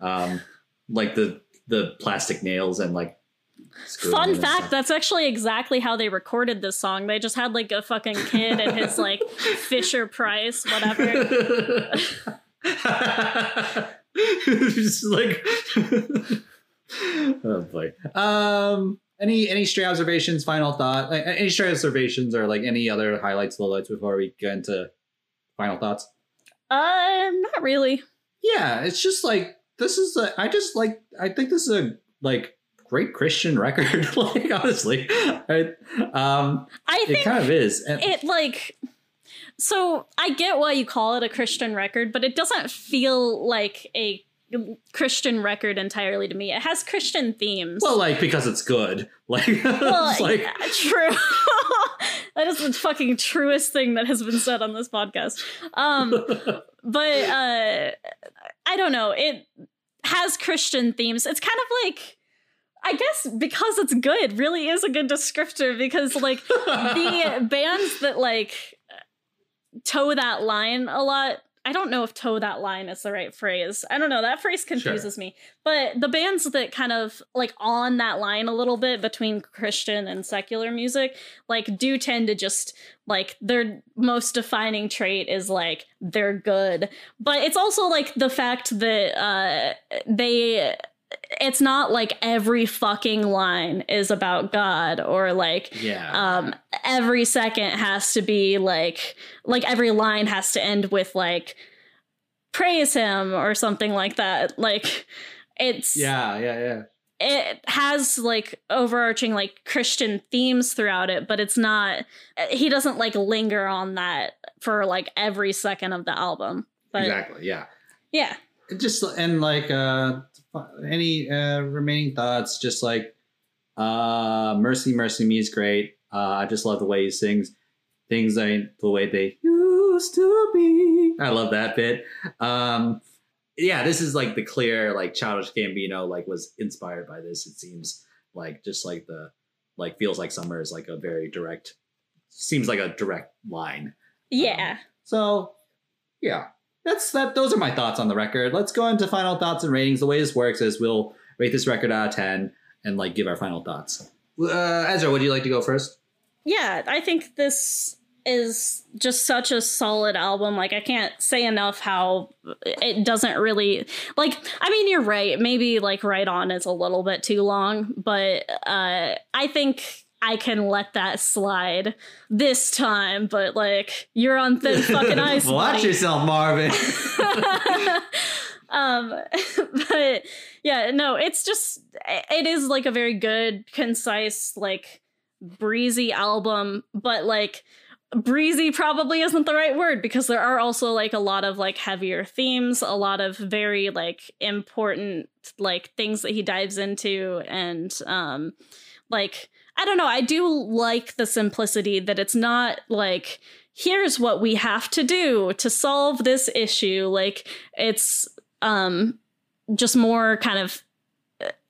um like the the plastic nails and like Fun fact, that's actually exactly how they recorded this song. They just had like a fucking kid and his like Fisher Price, whatever. just like oh boy um any any stray observations final thought like, any stray observations or like any other highlights lowlights before we get into final thoughts Uh, not really. yeah it's just like this is a, i just like i think this is a like great christian record like honestly I, um I it think kind of is and, it like so I get why you call it a Christian record, but it doesn't feel like a Christian record entirely to me. It has Christian themes. well like because it's good like Well, it's like yeah, true. that is the fucking truest thing that has been said on this podcast. Um, but uh, I don't know. It has Christian themes. It's kind of like. I guess because it's good really is a good descriptor because like the bands that like toe that line a lot I don't know if toe that line is the right phrase. I don't know. That phrase confuses me. But the bands that kind of like on that line a little bit between Christian and secular music, like do tend to just like their most defining trait is like they're good. But it's also like the fact that uh they it's not like every fucking line is about God or like yeah. um every second has to be like like every line has to end with like praise him or something like that. Like it's yeah yeah yeah. it has like overarching like christian themes throughout it but it's not he doesn't like linger on that for like every second of the album. But exactly yeah. Yeah. It just and like uh any uh remaining thoughts? Just like uh mercy mercy me is great. Uh i just love the way he sings things I the way they used to be. I love that bit. Um yeah this is like the clear like childish gambino like was inspired by this it seems like just like the like feels like summer is like a very direct seems like a direct line. Yeah. So, yeah, that's that. Those are my thoughts on the record. Let's go into final thoughts and ratings. The way this works is we'll rate this record out of ten and like give our final thoughts. Uh, Ezra, would you like to go first? yeah i think this is just such a solid album like i can't say enough how it doesn't really like i mean you're right maybe like right on is a little bit too long but uh i think I can let that slide this time, but like you're on thin fucking ice. Watch buddy. yourself, Marvin. um but yeah no it's just it is like a very good concise like breezy album but like breezy probably isn't the right word because there are also like a lot of like heavier themes a lot of very like important like things that he dives into and um like i don't know i do like the simplicity that it's not like here's what we have to do to solve this issue. Like it's um just more kind of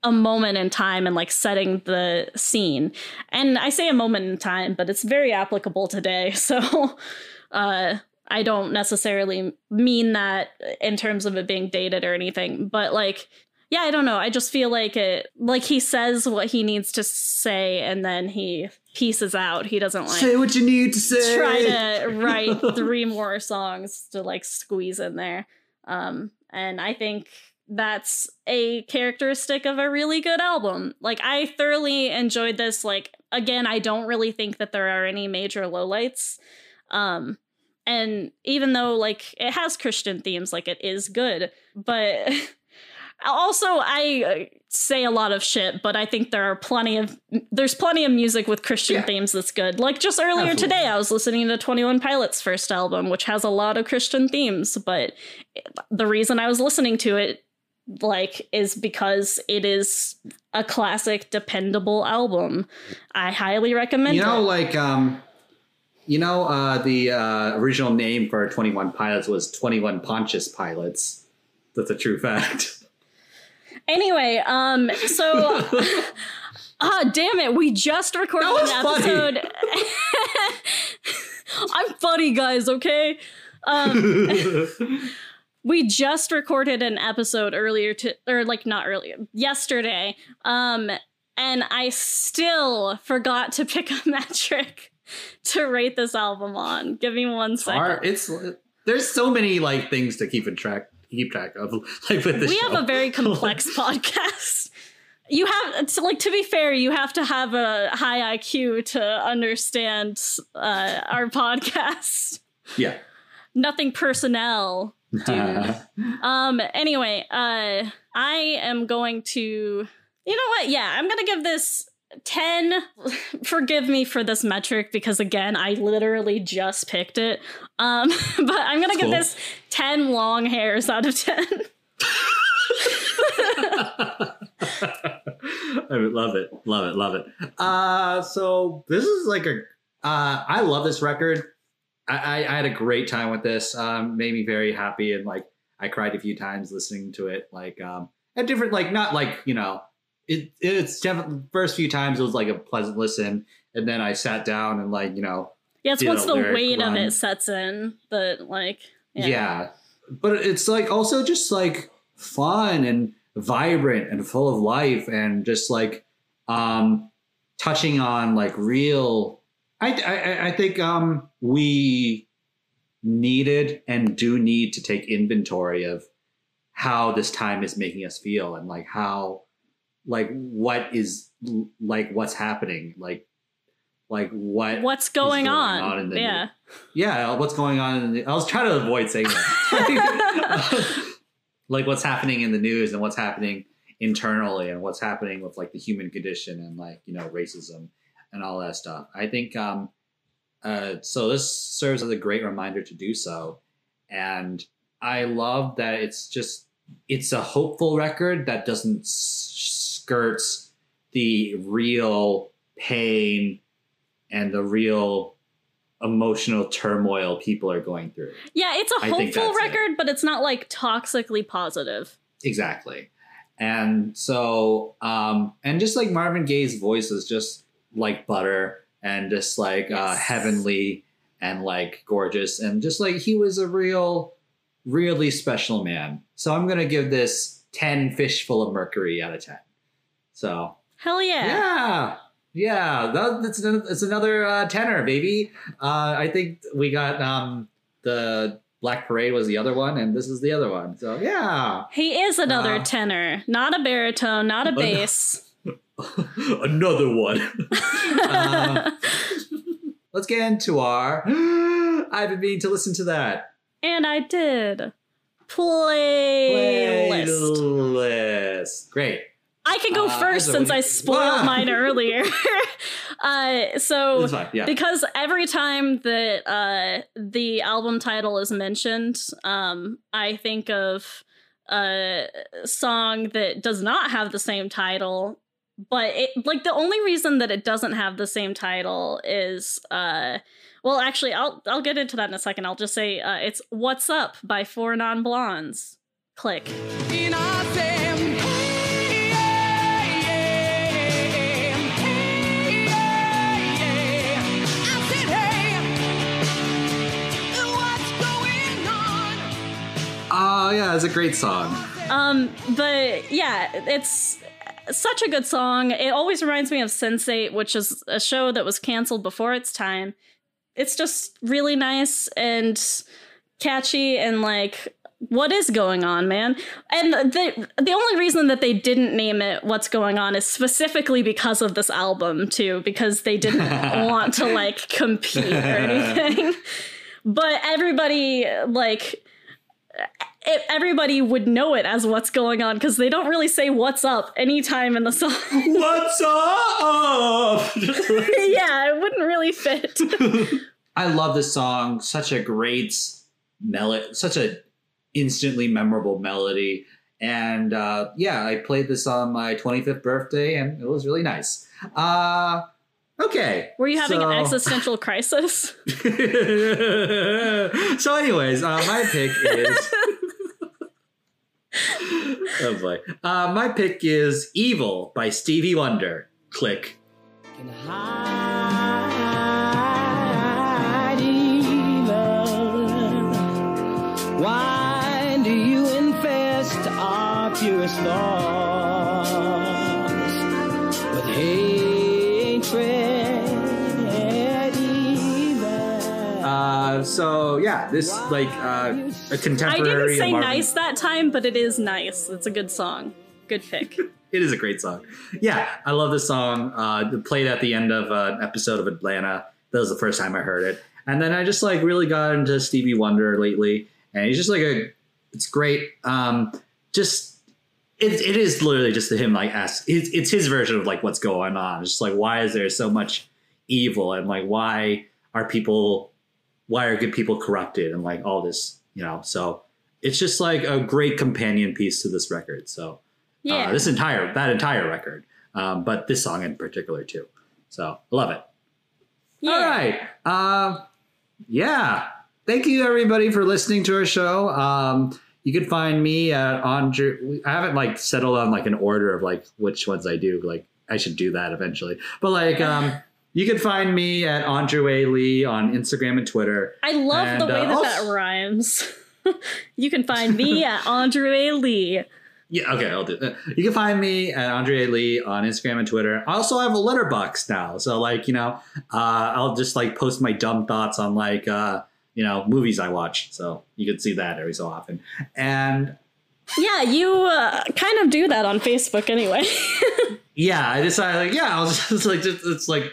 a moment in time and like setting the scene. And i say a moment in time but it's very applicable today so uh i don't necessarily mean that in terms of it being dated or anything but like yeah i don't know i just feel like it like he says what he needs to say and then he pieces out he doesn't like say what you need to say. try to write three more songs to like squeeze in there. Um, and I think that's a characteristic of a really good album. Like I thoroughly enjoyed this. Like again, I don't really think that there are any major lowlights. Um, and even though like it has Christian themes, like it is good, but also I uh, say a lot of shit, but I think there are plenty of there's plenty of music with Christian Yeah. themes that's good. Like just earlier Absolutely. today, I was listening to Twenty One Pilots' first album, which has a lot of Christian themes. But the reason I was listening to it, like, is because it is a classic, dependable album. I highly recommend You know, it. like um, you know, uh, the uh, original name for Twenty One Pilots was Twenty One Pontius Pilots. That's a true fact. Anyway, um, so ah, damn it, we just recorded an episode. I'm funny, guys. Okay. Um, we just recorded an episode earlier to or like not earlier yesterday um and i still forgot to pick a metric to rate this album on give me one second Hard- It's there's so many like things to keep in track keep track of like with this we show. have a very complex podcast you have to like to be fair you have to have a high iq to understand uh, our podcast yeah. nothing personnel dude Um. Anyway, uh, I am going to. You know what? Yeah, I'm gonna give this ten. Forgive me for this metric because again, I literally just picked it. Um, but I'm gonna give Cool. this ten long hairs out of ten. I would love it, love it, love it. Uh, so this is like a. Uh, I love this record. I, I, I had a great time with this. Um, made me very happy, and like I cried a few times listening to it. Like um, at different, like not like you know, it it's definitely first few times it was like a pleasant listen, and then I sat down and like you know Yes, Did once the weight of it sets in, but like, Yeah. yeah. But it's like also just like fun and vibrant and full of life and just like um touching on like real I I, I think um we needed and do need to take inventory of how this time is making us feel and like how like what is like what's happening like like what What's going, going on? on in the yeah. yeah, what's going on? In the, I was trying to avoid saying that. like what's happening in the news and what's happening internally and what's happening with like the human condition and like you know racism and all that stuff. I think um uh so this serves as a great reminder to do so and I love that it's just it's a hopeful record that doesn't skirts the real pain and the real emotional turmoil people are going through. Yeah, it's a hopeful that's it. record, but it's not like toxically positive. Exactly. And so, um, and just like Marvin Gaye's voice is just like butter and just like uh, heavenly and like gorgeous. And just like he was a real, really special man. So I'm going to give this 10 fish full of mercury out of 10. So, Hell yeah. yeah. Yeah, that, that's an, it's another uh, tenor, baby. Uh, I think we got um, the Black Parade was the other one, and this is the other one. So yeah, He is another Uh, tenor, not a baritone, not a bass. Another one. Uh, let's get into our. I've been meaning to listen to that and I did. Playlist. playlist. Great. I can go Uh, first since I spoiled Ah! mine earlier. uh, so fine. Yeah. because every time that uh, the album title is mentioned, um, I think of a song that does not have the same title. But it like the only reason that it doesn't have the same title is uh well actually I'll I'll get into that in a second. I'll just say uh, it's What's Up by Four Non Blondes. Click. Oh yeah, it's a great song. Um, but yeah, it's such a good song. It always reminds me of Sense8, which is a show that was canceled before its time. It's just really nice and catchy and like what is going on, man? And the the only reason that they didn't name it "What's Going On" is specifically because of this album too, because they didn't want to like compete or anything. But everybody like it, everybody would know it as what's going on because they don't really say what's up anytime in the song. What's up? yeah, it wouldn't really fit. I love this song. Such a great melody, such a instantly memorable melody. And uh, yeah, I played this on my 25th birthday, and it was really nice. Uh, okay. Were you having an existential crisis? so, anyways, uh, my pick is. Oh boy. Uh, my pick is Evil by Stevie Wonder. Click. Can hide evil. Why do you infest our purest thoughts with hatred? Uh, so, yeah, this, like, uh, a contemporary. I didn't say nice that time, but it is nice. It's a good song. Good pick. It is a great song. Yeah, I love this song. Uh, played at the end of an episode of Atlanta. That was the first time I heard it, and then I just like really got into Stevie Wonder lately, and he's just like a. It's great. Um, just it, it is literally just him like ask. It's, it's his version of like what's going on. It's just like why is there so much evil and like why are people why are good people corrupted and like all this you know so it's just like a great companion piece to this record so Yeah. uh, this entire that entire record, um, but this song in particular too. So love it. yeah. All right, um, yeah. Thank you everybody for listening to our show. Um, you can find me at Andre. I haven't like settled on like an order of like which ones I do. Like I should do that eventually. But like um, you can find me at Andre Lee on Instagram and Twitter. I love And, the way uh, that also- that rhymes. you can find me at Andre Lee. Yeah, okay, I'll do that. You can find me at Andre Lee on Instagram and Twitter. I also have a letterbox now. So like, you know, uh, I'll just like post my dumb thoughts on like uh, you know, movies I watch. So you can see that every so often. And Yeah, you uh, kind of do that on Facebook anyway. yeah, I decided like, yeah, I'll just like just it's like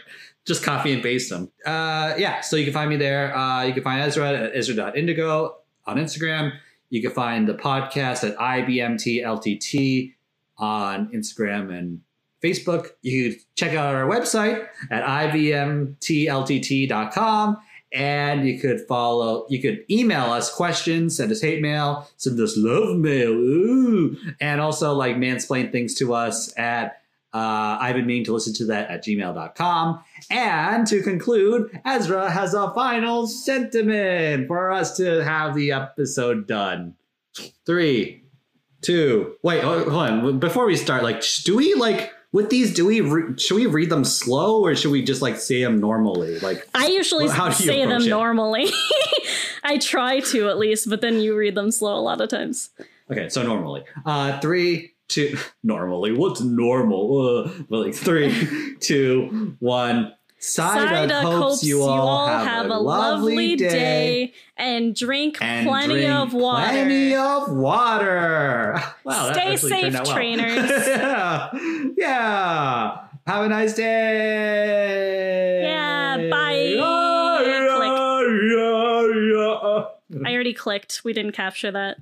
just copy and paste them. Uh yeah, so you can find me there. Uh you can find Ezra at Ezra.indigo on Instagram. You can find the podcast at IBMTLTT on Instagram and Facebook. You check out our website at IBMTLTT.com. And you could follow, you could email us questions, send us hate mail, send us love mail, ooh, and also like mansplain things to us at uh, I've been meaning to listen to that at gmail.com. And to conclude, Ezra has a final sentiment for us to have the episode done. Three, two, wait, hold on. Before we start, like, do we like with these? Do we re- should we read them slow or should we just like say them normally? Like, I usually how do you say them it? normally. I try to at least, but then you read them slow a lot of times. Okay, so normally. Uh three, two normally. What's normal? Uh, but like three, two, one. Psyduck, Psyduck hopes, you all have, a lovely day, and drink and plenty drink of water. Plenty of water. Wow, Stay safe, well. trainers. yeah. yeah. Have a nice day. Yeah, bye. Yeah, yeah. I already clicked. We didn't capture that.